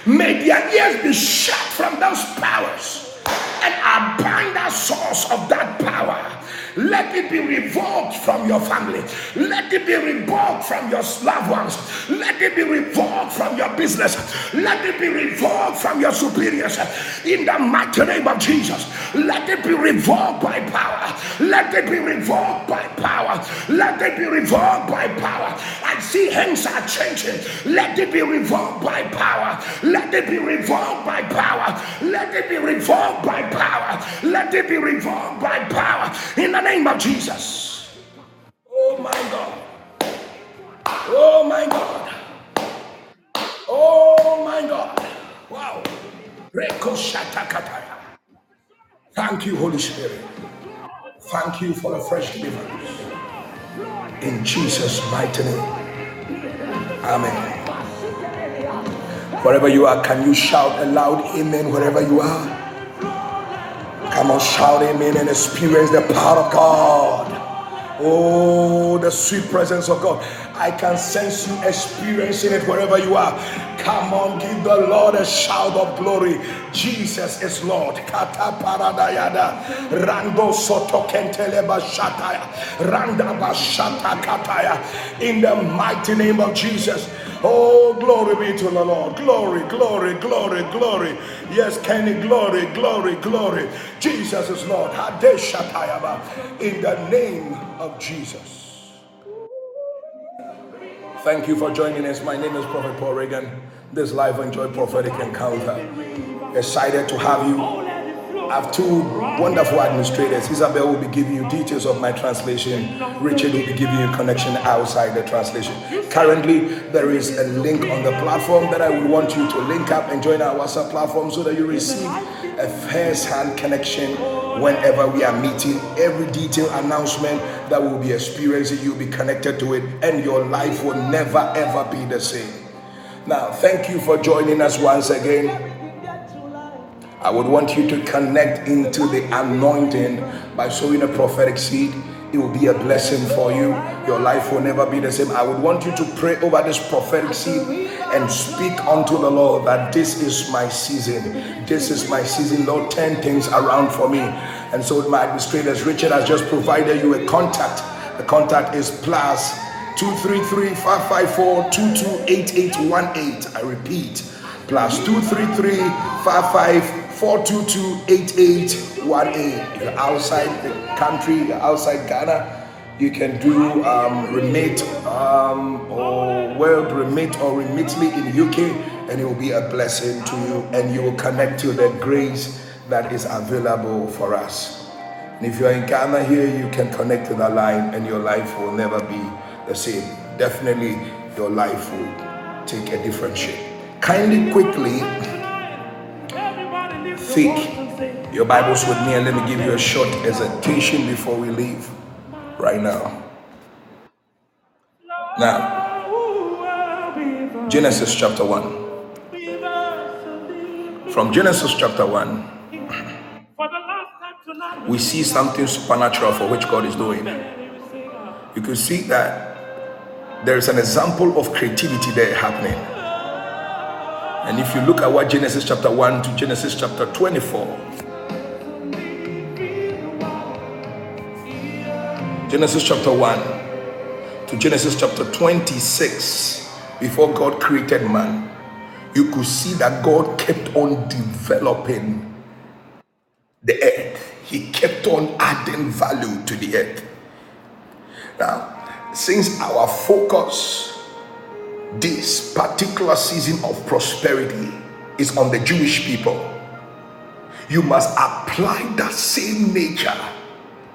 May their ears be shut from those powers. And bind that source of that power let it be revoked from your family. Let it be revoked from your loved ones. Let it be revoked from your business. Let it be revoked from your superiors. In the mighty name of Jesus. Let it be revoked by power. Let it be revoked by power. Let it be revoked by power. I see hands are changing. Let it be revoked by power. Let it be revoked by power. Let it be revoked by power. Let it be revoked by power. In the name of Jesus. Oh my God. Oh my God. Oh my God. Wow. Thank you, Holy Spirit. Thank you for the fresh deliverance. In Jesus' mighty name. Amen. Wherever you are, can you shout aloud, amen wherever you are? Come on, shout amen and experience the power of God. Oh, the sweet presence of God. I can sense you experiencing it wherever you are. Come on, give the Lord a shout of glory. Jesus is Lord. Kata paradayada. Rando soto kenteleba shataya. Randa bashata kataya. In the mighty name of Jesus. Oh, glory be to the Lord. Glory, glory, glory, glory. Yes, Kenny, glory, glory, glory. Jesus is Lord. In the name of Jesus. Thank you for joining us. My name is Prophet Paul Reagan. This live enjoy prophetic encounter. Excited to have you I have two wonderful administrators. Isabel will be giving you details of my translation. Richard will be giving you connection outside the translation. Currently, there is a link on the platform that I would want you to link up and join our WhatsApp platform so that you receive a first-hand connection whenever we are meeting. Every detail announcement that we'll be experiencing, you'll be connected to it, and your life will never ever be the same. Now, thank you for joining us once again. I would want you to connect into the anointing by sowing a prophetic seed. It will be a blessing for you. Your life will never be the same. I would want you to pray over this prophetic seed and speak unto the Lord that this is my season. This is my season. Lord, turn things around for me. And so, my administrators, Richard has just provided you a contact. The contact is plus 233 554 228818. I repeat, plus 233 554 422-8818. If you're outside the country, you're outside Ghana, you can do um, remit um, or WorldRemit or remitly in UK, and it will be a blessing to you, and you will connect to the grace that is available for us. And if you're in Ghana here, you can connect to that line, and your life will never be the same. Definitely, your life will take a different shape. Kindly, quickly thick. Your Bible's with me, and let me give you a short exhortation before we leave right now. Now, Genesis chapter 1. From Genesis chapter 1, we see something supernatural for which God is doing. You can see that there is an example of creativity there happening. And if you look at what Genesis chapter 1 to Genesis chapter 24, Genesis chapter 1 to Genesis chapter 26, before God created man, you could see that God kept on developing the earth. He kept on adding value to the earth. Now, since our focus this particular season of prosperity is on the Jewish people, you must apply that same nature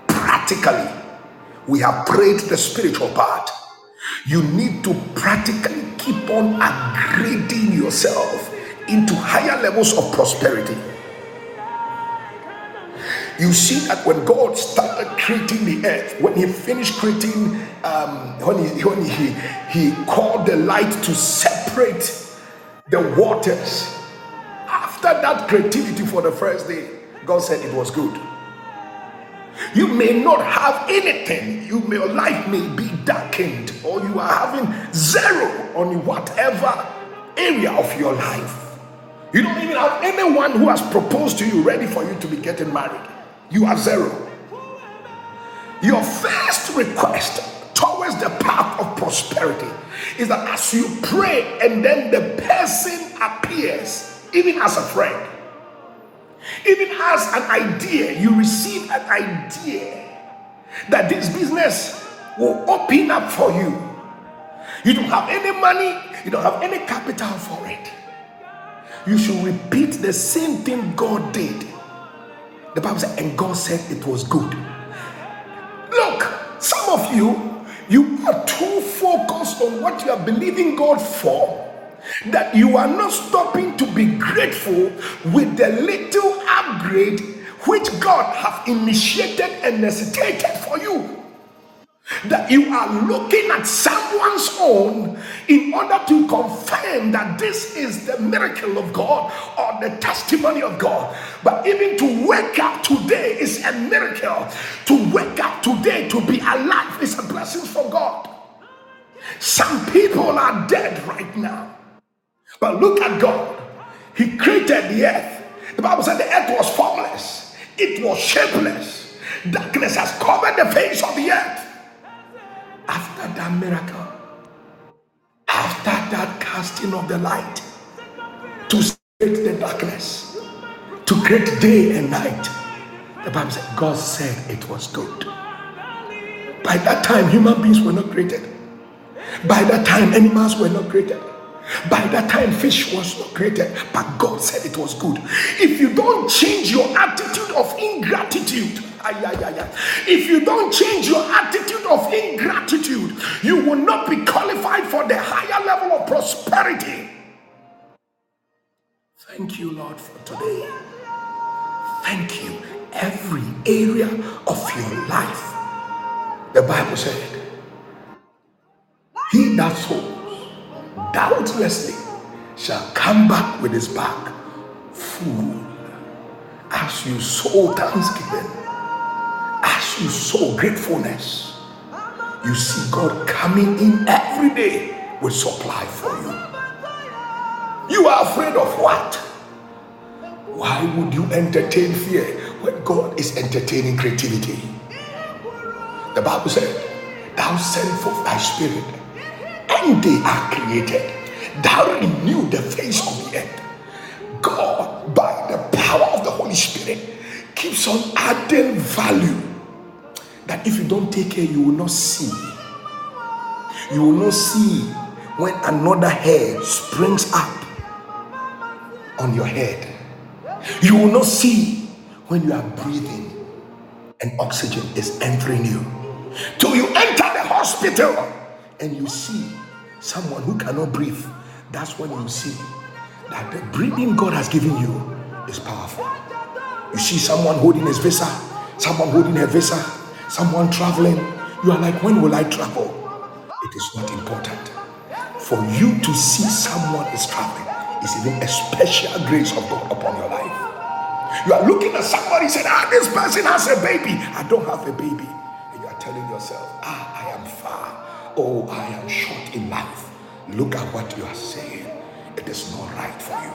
practically. We have prayed the spiritual part. You need to practically keep on upgrading yourself into higher levels of prosperity. You see that when God started creating the earth, when He finished creating, um, when, he, when he, he called the light to separate the waters, after that creativity for the first day, God said it was good. You may not have anything, you may, your life may be darkened, or you are having zero on whatever area of your life. You don't even have anyone who has proposed to you ready for you to be getting married you are zero. Your first request towards the path of prosperity is that as you pray and then the person appears, even as a friend, even as an idea, you receive an idea that this business will open up for you. You don't have any money, you don't have any capital for it. You should repeat the same thing God did the Bible said, and God said it was good. Look, some of you, you are too focused on what you are believing God for that you are not stopping to be grateful with the little upgrade which God have initiated and necessitated for you that you are looking at someone's own in order to confirm that this is the miracle of God or the testimony of God. But even to wake up today is a miracle. To wake up today to be alive is a blessing from God. Some people are dead right now. But look at God. He created the earth. The Bible said the earth was formless, it was shapeless. Darkness has covered the face of the earth after that miracle, after that casting of the light, to create the darkness, to create day and night, the Bible said, God said it was good. By that time, human beings were not created. By that time, animals were not created. By that time, fish was not created, but God said it was good. If you don't change your attitude of ingratitude, if you don't change your attitude of ingratitude, you will not be qualified for the higher level of prosperity. Thank you, Lord, for today. Thank you. Every area of your life. The Bible said, He that sows doubtlessly shall come back with his bag full. As you sow thanksgiving, you sow gratefulness, you see God coming in every day with supply for you. You are afraid of what? Why would you entertain fear when God is entertaining creativity? The Bible said, Thou send forth thy spirit, and they are created. Thou renew the face of the earth. God, by the power of the Holy Spirit, keeps on adding value that if you don't take care, you will not see. You will not see when another hair springs up on your head. You will not see when you are breathing and oxygen is entering you. Till you enter the hospital and you see someone who cannot breathe, that's when you see that the breathing God has given you is powerful. You see someone holding his visa, someone holding her visa, someone traveling, you are like, when will I travel? It is not important. For you to see someone is traveling is even a special grace of God upon your life. You are looking at somebody saying, Ah, this person has a baby. I don't have a baby. And you are telling yourself, Ah, I am far. Oh, I am short in life. Look at what you are saying. It is not right for you.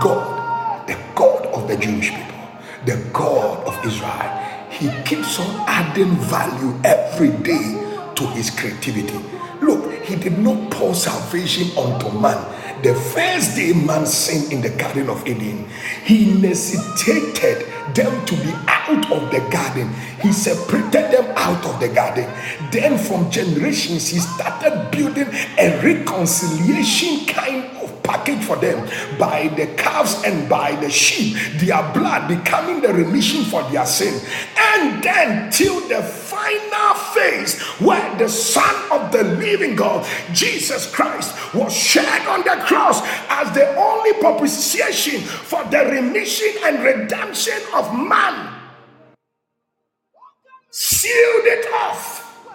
God, the God of the Jewish people, the God of Israel, He keeps on adding value every day to His creativity. Look, He did not pour salvation onto man the first day man sinned in the Garden of Eden, he necessitated them to be out of the garden. He separated them out of the garden. Then, from generations, he started building a reconciliation kind package for them by the calves and by the sheep, their blood becoming the remission for their sin. And then, till the final phase where the Son of the living God, Jesus Christ, was shed on the cross as the only propitiation for the remission and redemption of man. Sealed it off.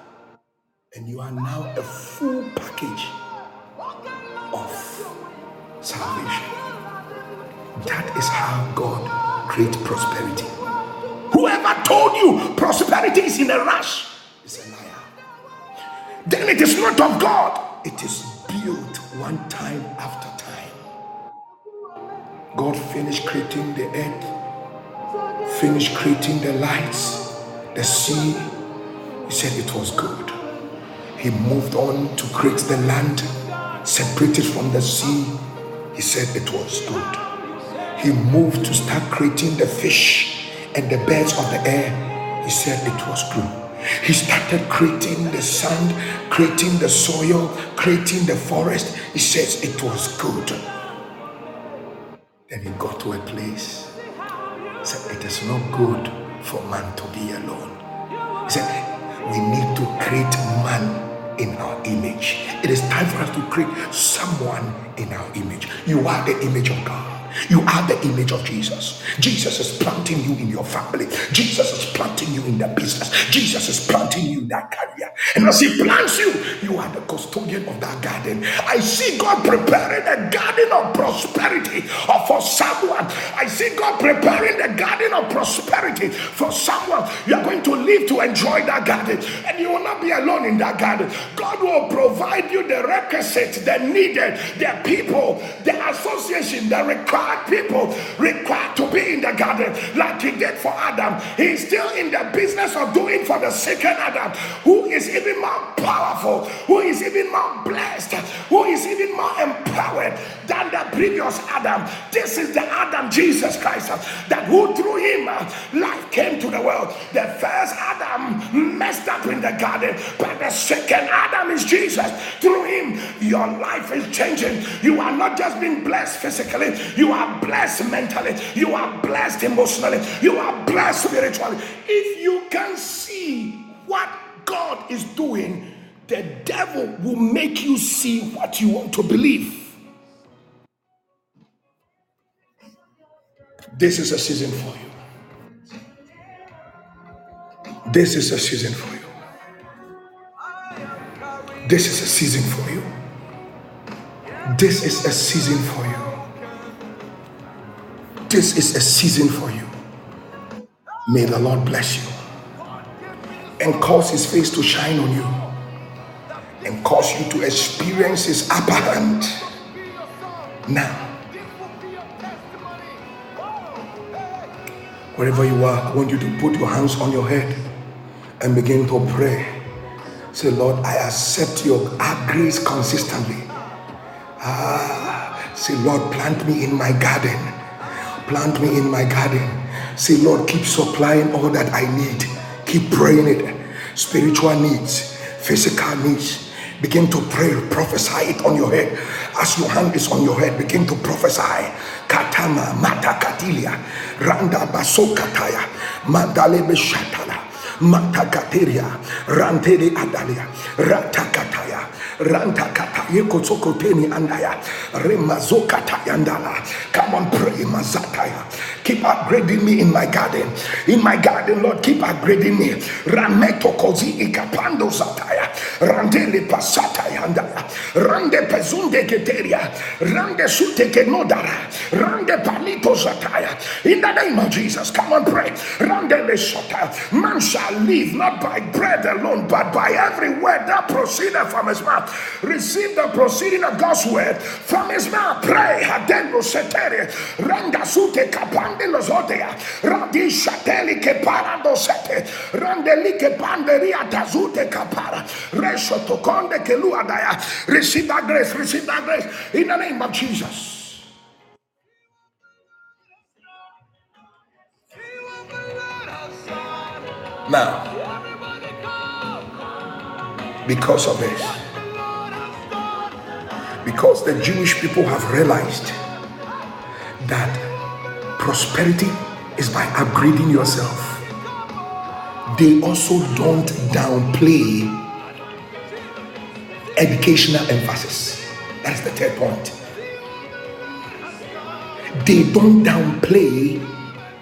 And you are now a full package of salvation. That is how God creates prosperity. Whoever told you prosperity is in a rush is a liar. Then it is not of God, it is built one time after time. God finished creating the earth, finished creating the lights, the sea. He said it was good. He moved on to create the land, separated from the sea. He said it was good. He moved to start creating the fish and the birds of the air, he said it was good. He started creating the sand, creating the soil, creating the forest. He says it was good. Then he got to a place. He said, It is not good for man to be alone. He said, We need to create man in our image. It is time for us to create someone in our image. You are the image of God. You are the image of Jesus. Jesus is planting you in your family. Jesus is planting you in the business. Jesus is planting you in that career. And as He plants you, you are the custodian of that garden. I see God preparing a garden of prosperity for someone. I see God preparing the garden of prosperity for someone. You are going to live to enjoy that garden, and you will not be alone in that garden. God will provide you the requisites, the needed, the people, the association, the people required to be in the garden like he did for Adam. He's still in the business of doing for the second Adam, who is even more powerful, who is even more blessed, who is even more empowered than the previous Adam. This is the Adam, Jesus Christ, that who through him uh, life came to the world. The first Adam messed up in the garden, but the second Adam is Jesus. Through him, your life is changing. You are not just being blessed physically, you you are blessed mentally. You are blessed emotionally. You are blessed spiritually. If you can see what God is doing, the devil will make you see what you want to believe. This is a season for you. This is a season for you. This is a season for you. This is a season for you. This is a season for you. May the Lord bless you and cause his face to shine on you and cause you to experience his upper hand. Now, wherever you are, I want you to put your hands on your head and begin to pray. Say, Lord, I accept your grace consistently. Ah, say, Lord, plant me in my garden Plant me in my garden. Say, Lord, keep supplying all that I need. Keep praying it. Spiritual needs, physical needs. Begin to pray, prophesy it on your head. As your hand is on your head, begin to prophesy. Katama, Mata Katilia, Randa Basokataya, Mandale Beshatala, Mata Kateria, Rantele Adalia, Ratakataya. Rantakata yekotokoteni andaya remazokata yandala. Come on, pray mazataya. Keep upgrading me in my garden. In my garden, Lord, keep upgrading me. Rameto kozi ikapando zataya. Randele pasata yandaya. Rande pezunde keteria. Rande sute kenodara. Rande palito zataya. In the name of Jesus, come on, pray. Rande lesota. Man shall live not by bread alone, but by every word that proceeded from his mouth. Receive the proceeding of God's word from his mouth. Pray. Hadendo setere. Randa sute kapande lozotea. Radi shateli ke parado sete. Randeli ke panderia tazute kapara. Resho tokonde ke luadaya. Receive that grace. Receive that grace. In the name of Jesus. Now, because of this, because the Jewish people have realized that prosperity is by upgrading yourself, they also don't downplay educational emphasis. That's the third point. They don't downplay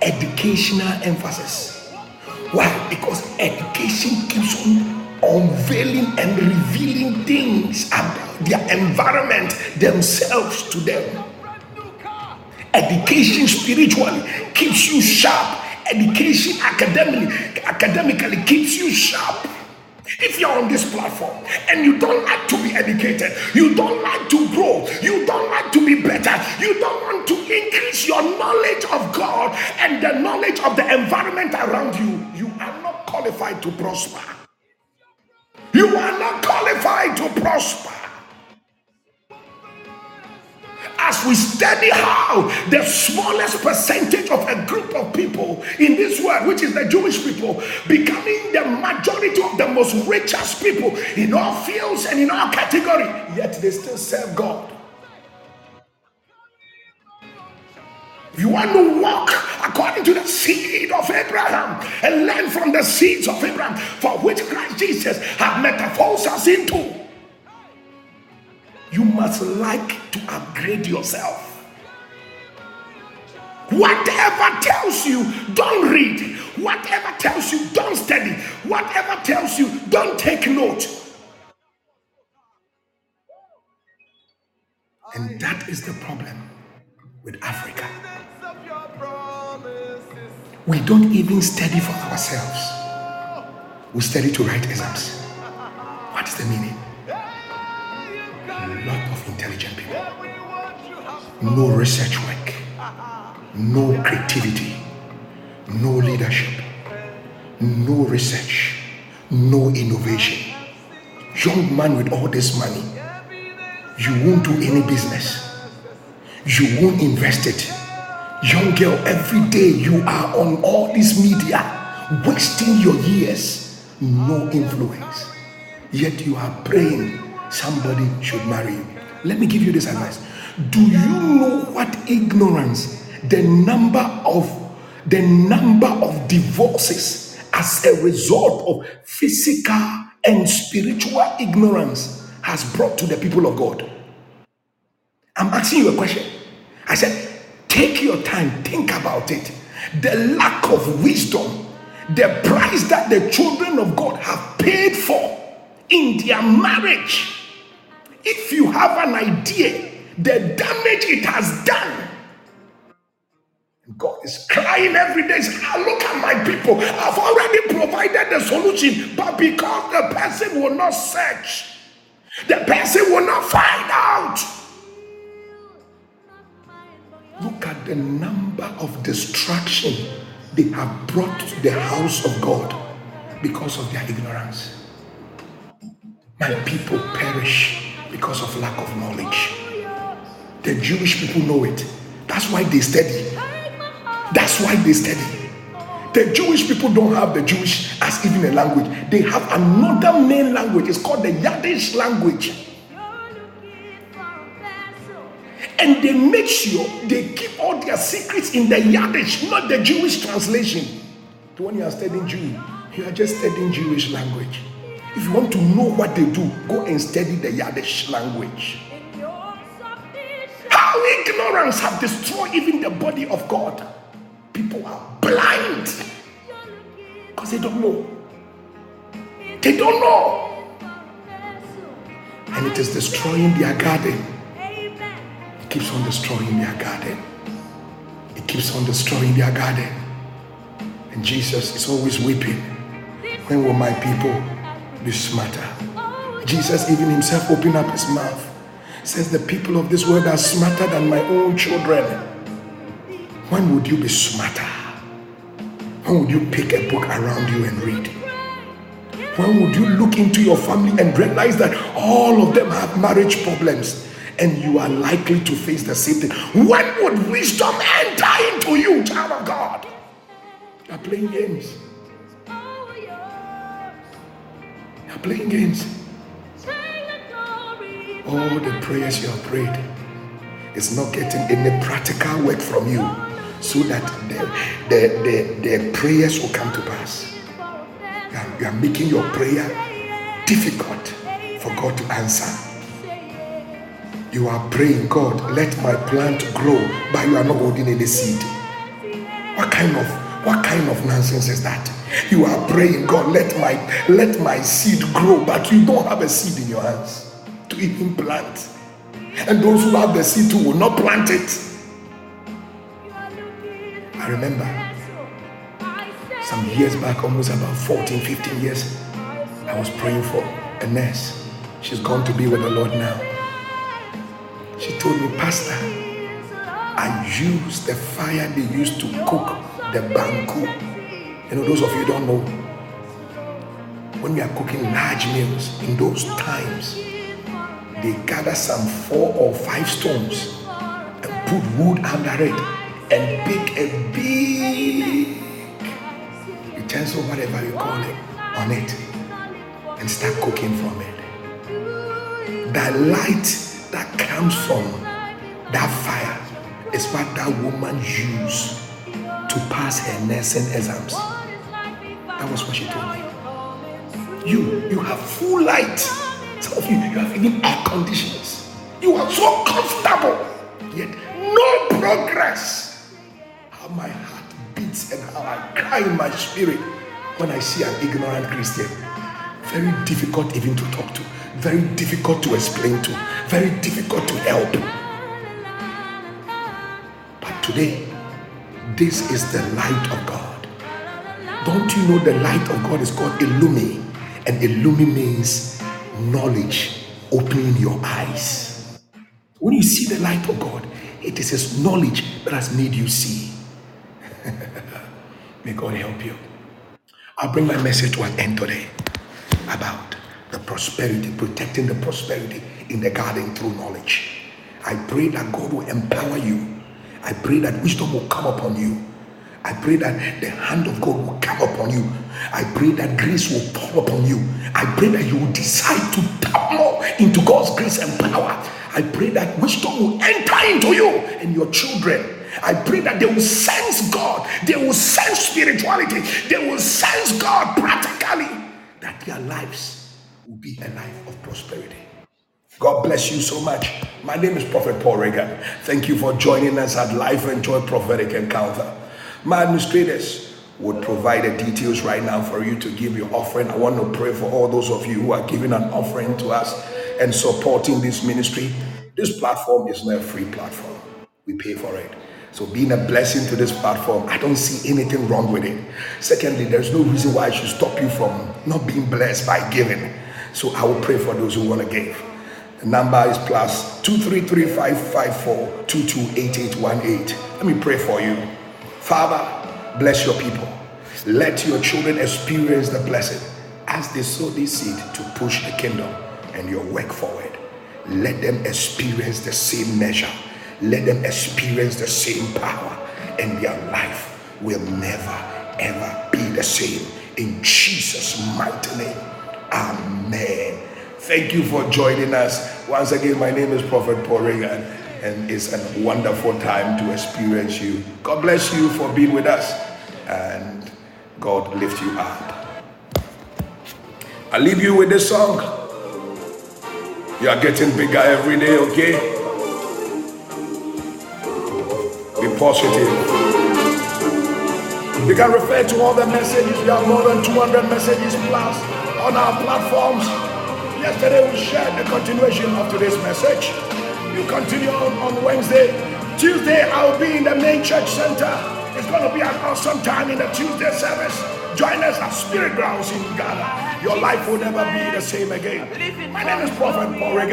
educational emphasis. Why? Because education keeps on unveiling and revealing things about their environment themselves to them. Education spiritually keeps you sharp. Education academically, academically keeps you sharp. If you're on this platform and you don't like to be educated, you don't like to grow, you don't like to be better, you don't want to increase your knowledge of God and the knowledge of the environment around you, you are not qualified to prosper. You are not qualified to prosper. As we study how the smallest percentage of a group of people in this world, which is the Jewish people, becoming the majority of the most richest people in all fields and in all categories, yet they still serve God. You want to walk according to the seed of Abraham and learn from the seeds of Abraham, for which Christ Jesus has metamorphosed us into, you must like to upgrade yourself. Whatever tells you, don't read. Whatever tells you, don't study. Whatever tells you, don't take note. And that is the problem with Africa. We don't even study for ourselves. We study to write exams. What is the meaning? Lot of intelligent people. No research work. No creativity. No leadership. No research. No innovation. Young man with all this money, you won't do any business. You won't invest it. Young girl, every day you are on all this media, wasting your years, no influence. Yet you are praying somebody should marry you. Let me give you this advice. Do you know what ignorance, the number of the number of divorces as a result of physical and spiritual ignorance has brought to the people of God? I'm asking you a question. I said, take your time, think about it. The lack of wisdom, the price that the children of God have paid for in their marriage. If you have an idea, the damage it has done. God is crying every day. "Ah, look at my people. I've already provided the solution, but because the person will not search, the person will not find out. Look at the number of destruction they have brought to the house of God because of their ignorance. My people perish because of lack of knowledge. The Jewish people know it. That's why they study. That's why they study. The Jewish people don't have the Jewish as even a language. They have another main language. It's called the Yiddish language. And they make sure they keep all their secrets in the Yiddish, not the Jewish translation. When you are studying Jew, you are just studying Jewish language. If you want to know what they do, go and study the Yiddish language. How ignorance have destroyed even the body of God. People are blind because they don't know. They don't know. and it is destroying their garden. It keeps on destroying their garden. It keeps on destroying their garden. And Jesus is always weeping. When will my people smarter? Jesus even himself opened up his mouth. Says the people of this world are smarter than my own children. When would you be smarter? When would you pick a book around you and read? When would you look into your family and realize that all of them have marriage problems and you are likely to face the same thing? When would wisdom enter into you, child of God? You are playing games. Playing games. All the prayers you have prayed is not getting any practical work from you so that the, the, the, the prayers will come to pass. You are, you are making your prayer difficult for God to answer. You are praying, God, let my plant grow, but you are not holding any seed. What kind of what kind of nonsense is that? You are praying, God, let my let my seed grow, but you don't have a seed in your hands to even plant. And those who have the seed too will not plant it. I remember some years back, almost about 14, 15 years, I was praying for a nurse. She's gone to be with the Lord now. She told me, Pastor, I use the fire they used to cook the banku. You know, those of you don't know. When we are cooking large meals in those times, they gather some four or five stones and put wood under it and bake a big utensil, whatever you call it, on it and start cooking from it. The light that comes from that fire is what that woman used to pass her nursing exams. That was what she told me. You, you have full light. Some of you, you have even air conditions. You are so comfortable, yet no progress. How my heart beats and how I cry in my spirit when I see an ignorant Christian. Very difficult even to talk to, very difficult to explain to, very difficult to help. But today, this is the light of God. Don't you know the light of God is called Illumi? And Illumi means knowledge, opening your eyes. When you see the light of God, it is His knowledge that has made you see. May God help you. I'll bring my message to an end today about the prosperity, protecting the prosperity in the garden through knowledge. I pray that God will empower you. I pray that wisdom will come upon you. I pray that the hand of God will come upon you. I pray that grace will fall upon you. I pray that you will decide to tap more into God's grace and power. I pray that wisdom will enter into you and your children. I pray that they will sense God. They will sense spirituality. They will sense God practically. That their lives will be a life of prosperity. God bless you so much. My name is Prophet Paul Reagan. Thank you for joining us at Life and Joy Prophetic Encounter. My administrators would provide the details right now for you to give your offering. I want to pray for all those of you who are giving an offering to us and supporting this ministry. This platform is not a free platform, we pay for it. So, being a blessing to this platform, I don't see anything wrong with it. Secondly, there's no reason why I should stop you from not being blessed by giving. So, I will pray for those who want to give. The number is plus 233-554-228818. Let me pray for you. Father, bless your people. Let your children experience the blessing as they sow this seed to push the kingdom and your work forward. Let them experience the same measure. Let them experience the same power, and their life will never ever be the same. In Jesus' mighty name. Amen. Thank you for joining us. Once again, my name is Prophet Paul Reagan, and it's a wonderful time to experience you. God bless you for being with us, and God lift you up. I leave you with this song. You are getting bigger every day, okay? Be positive. You can refer to all the messages. We have more than 200 messages plus on our platforms. Yesterday we shared the continuation of today's message. You continue on, on Wednesday. Tuesday, I'll be in the main church center. It's going to be an awesome time in the Tuesday service. Join us at Spirit Grounds in Ghana. Your life will never be the same again. My name is Prophet Paul and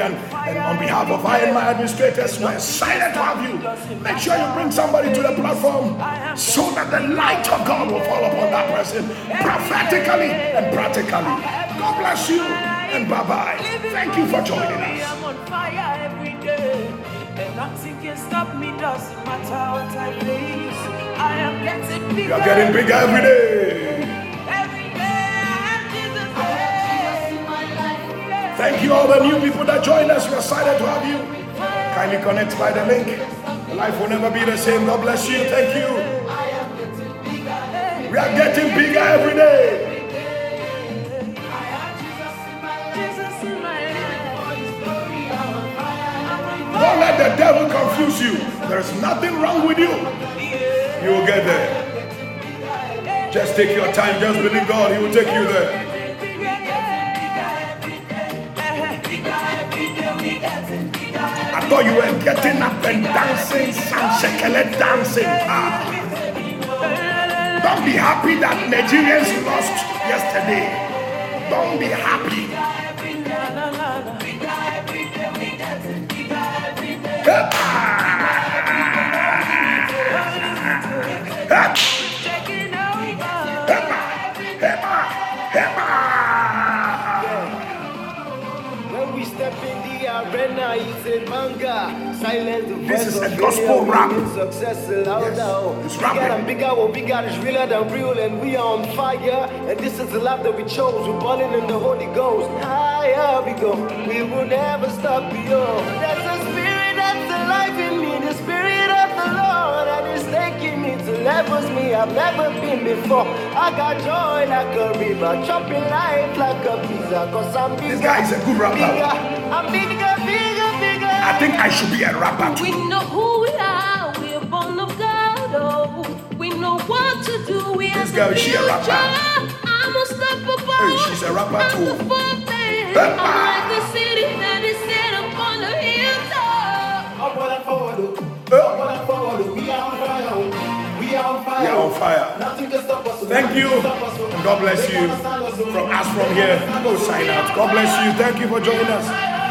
on behalf of I and my administrators, we're excited to have you. Make sure you bring somebody to the platform so that the light of God will fall upon that person prophetically and practically. God bless you, and bye bye. Thank you for joining us. I'm on fire every day. And nothing can stop me, doesn't matter what I face. I am getting bigger. You're getting bigger every day. Every day I have Jesus. Thank you, all the new people that joined us. We're excited to have you. Kindly connect by the link. Life will never be the same. God bless you. Thank you. We are getting bigger every day. Don't let the devil confuse you. There's nothing wrong with you. You will get there. Just take your time. Just believe God. He will take you there. I thought you were getting up and dancing, Sansekele dancing. Ah. Don't be happy that Nigerians lost yesterday. Don't be happy. This is a gospel rap. Success. Yes, it's rapping. and bigger, what we got is realer than real, and we are on fire. And this is the life that we chose. We're burning in the Holy Ghost. Higher we go. We will never stop beyond. There's a spirit that's alive in me, the spirit of the Lord, and it's taking me to levels me I've never been before. I got joy like a river, chopping life like a pizza. Cause I'm bigger. This guy is a good rapper. Bigger, I'm bigger, bigger, bigger. I think I should be a rapper We know who we are, we're born of God, oh. We know what to do, we This have girl, the she a rapper. future. I'm unstoppable. Hey, she's a rapper I'm too. the I'm ah. like the city that is set upon the hilltop. We are on fire, we are on fire. We are on fire. Nothing can stop us. Thank you. can stop us. And God bless you. cannot stand us. From us from here, oh. sign out. God bless you. Thank you for joining us.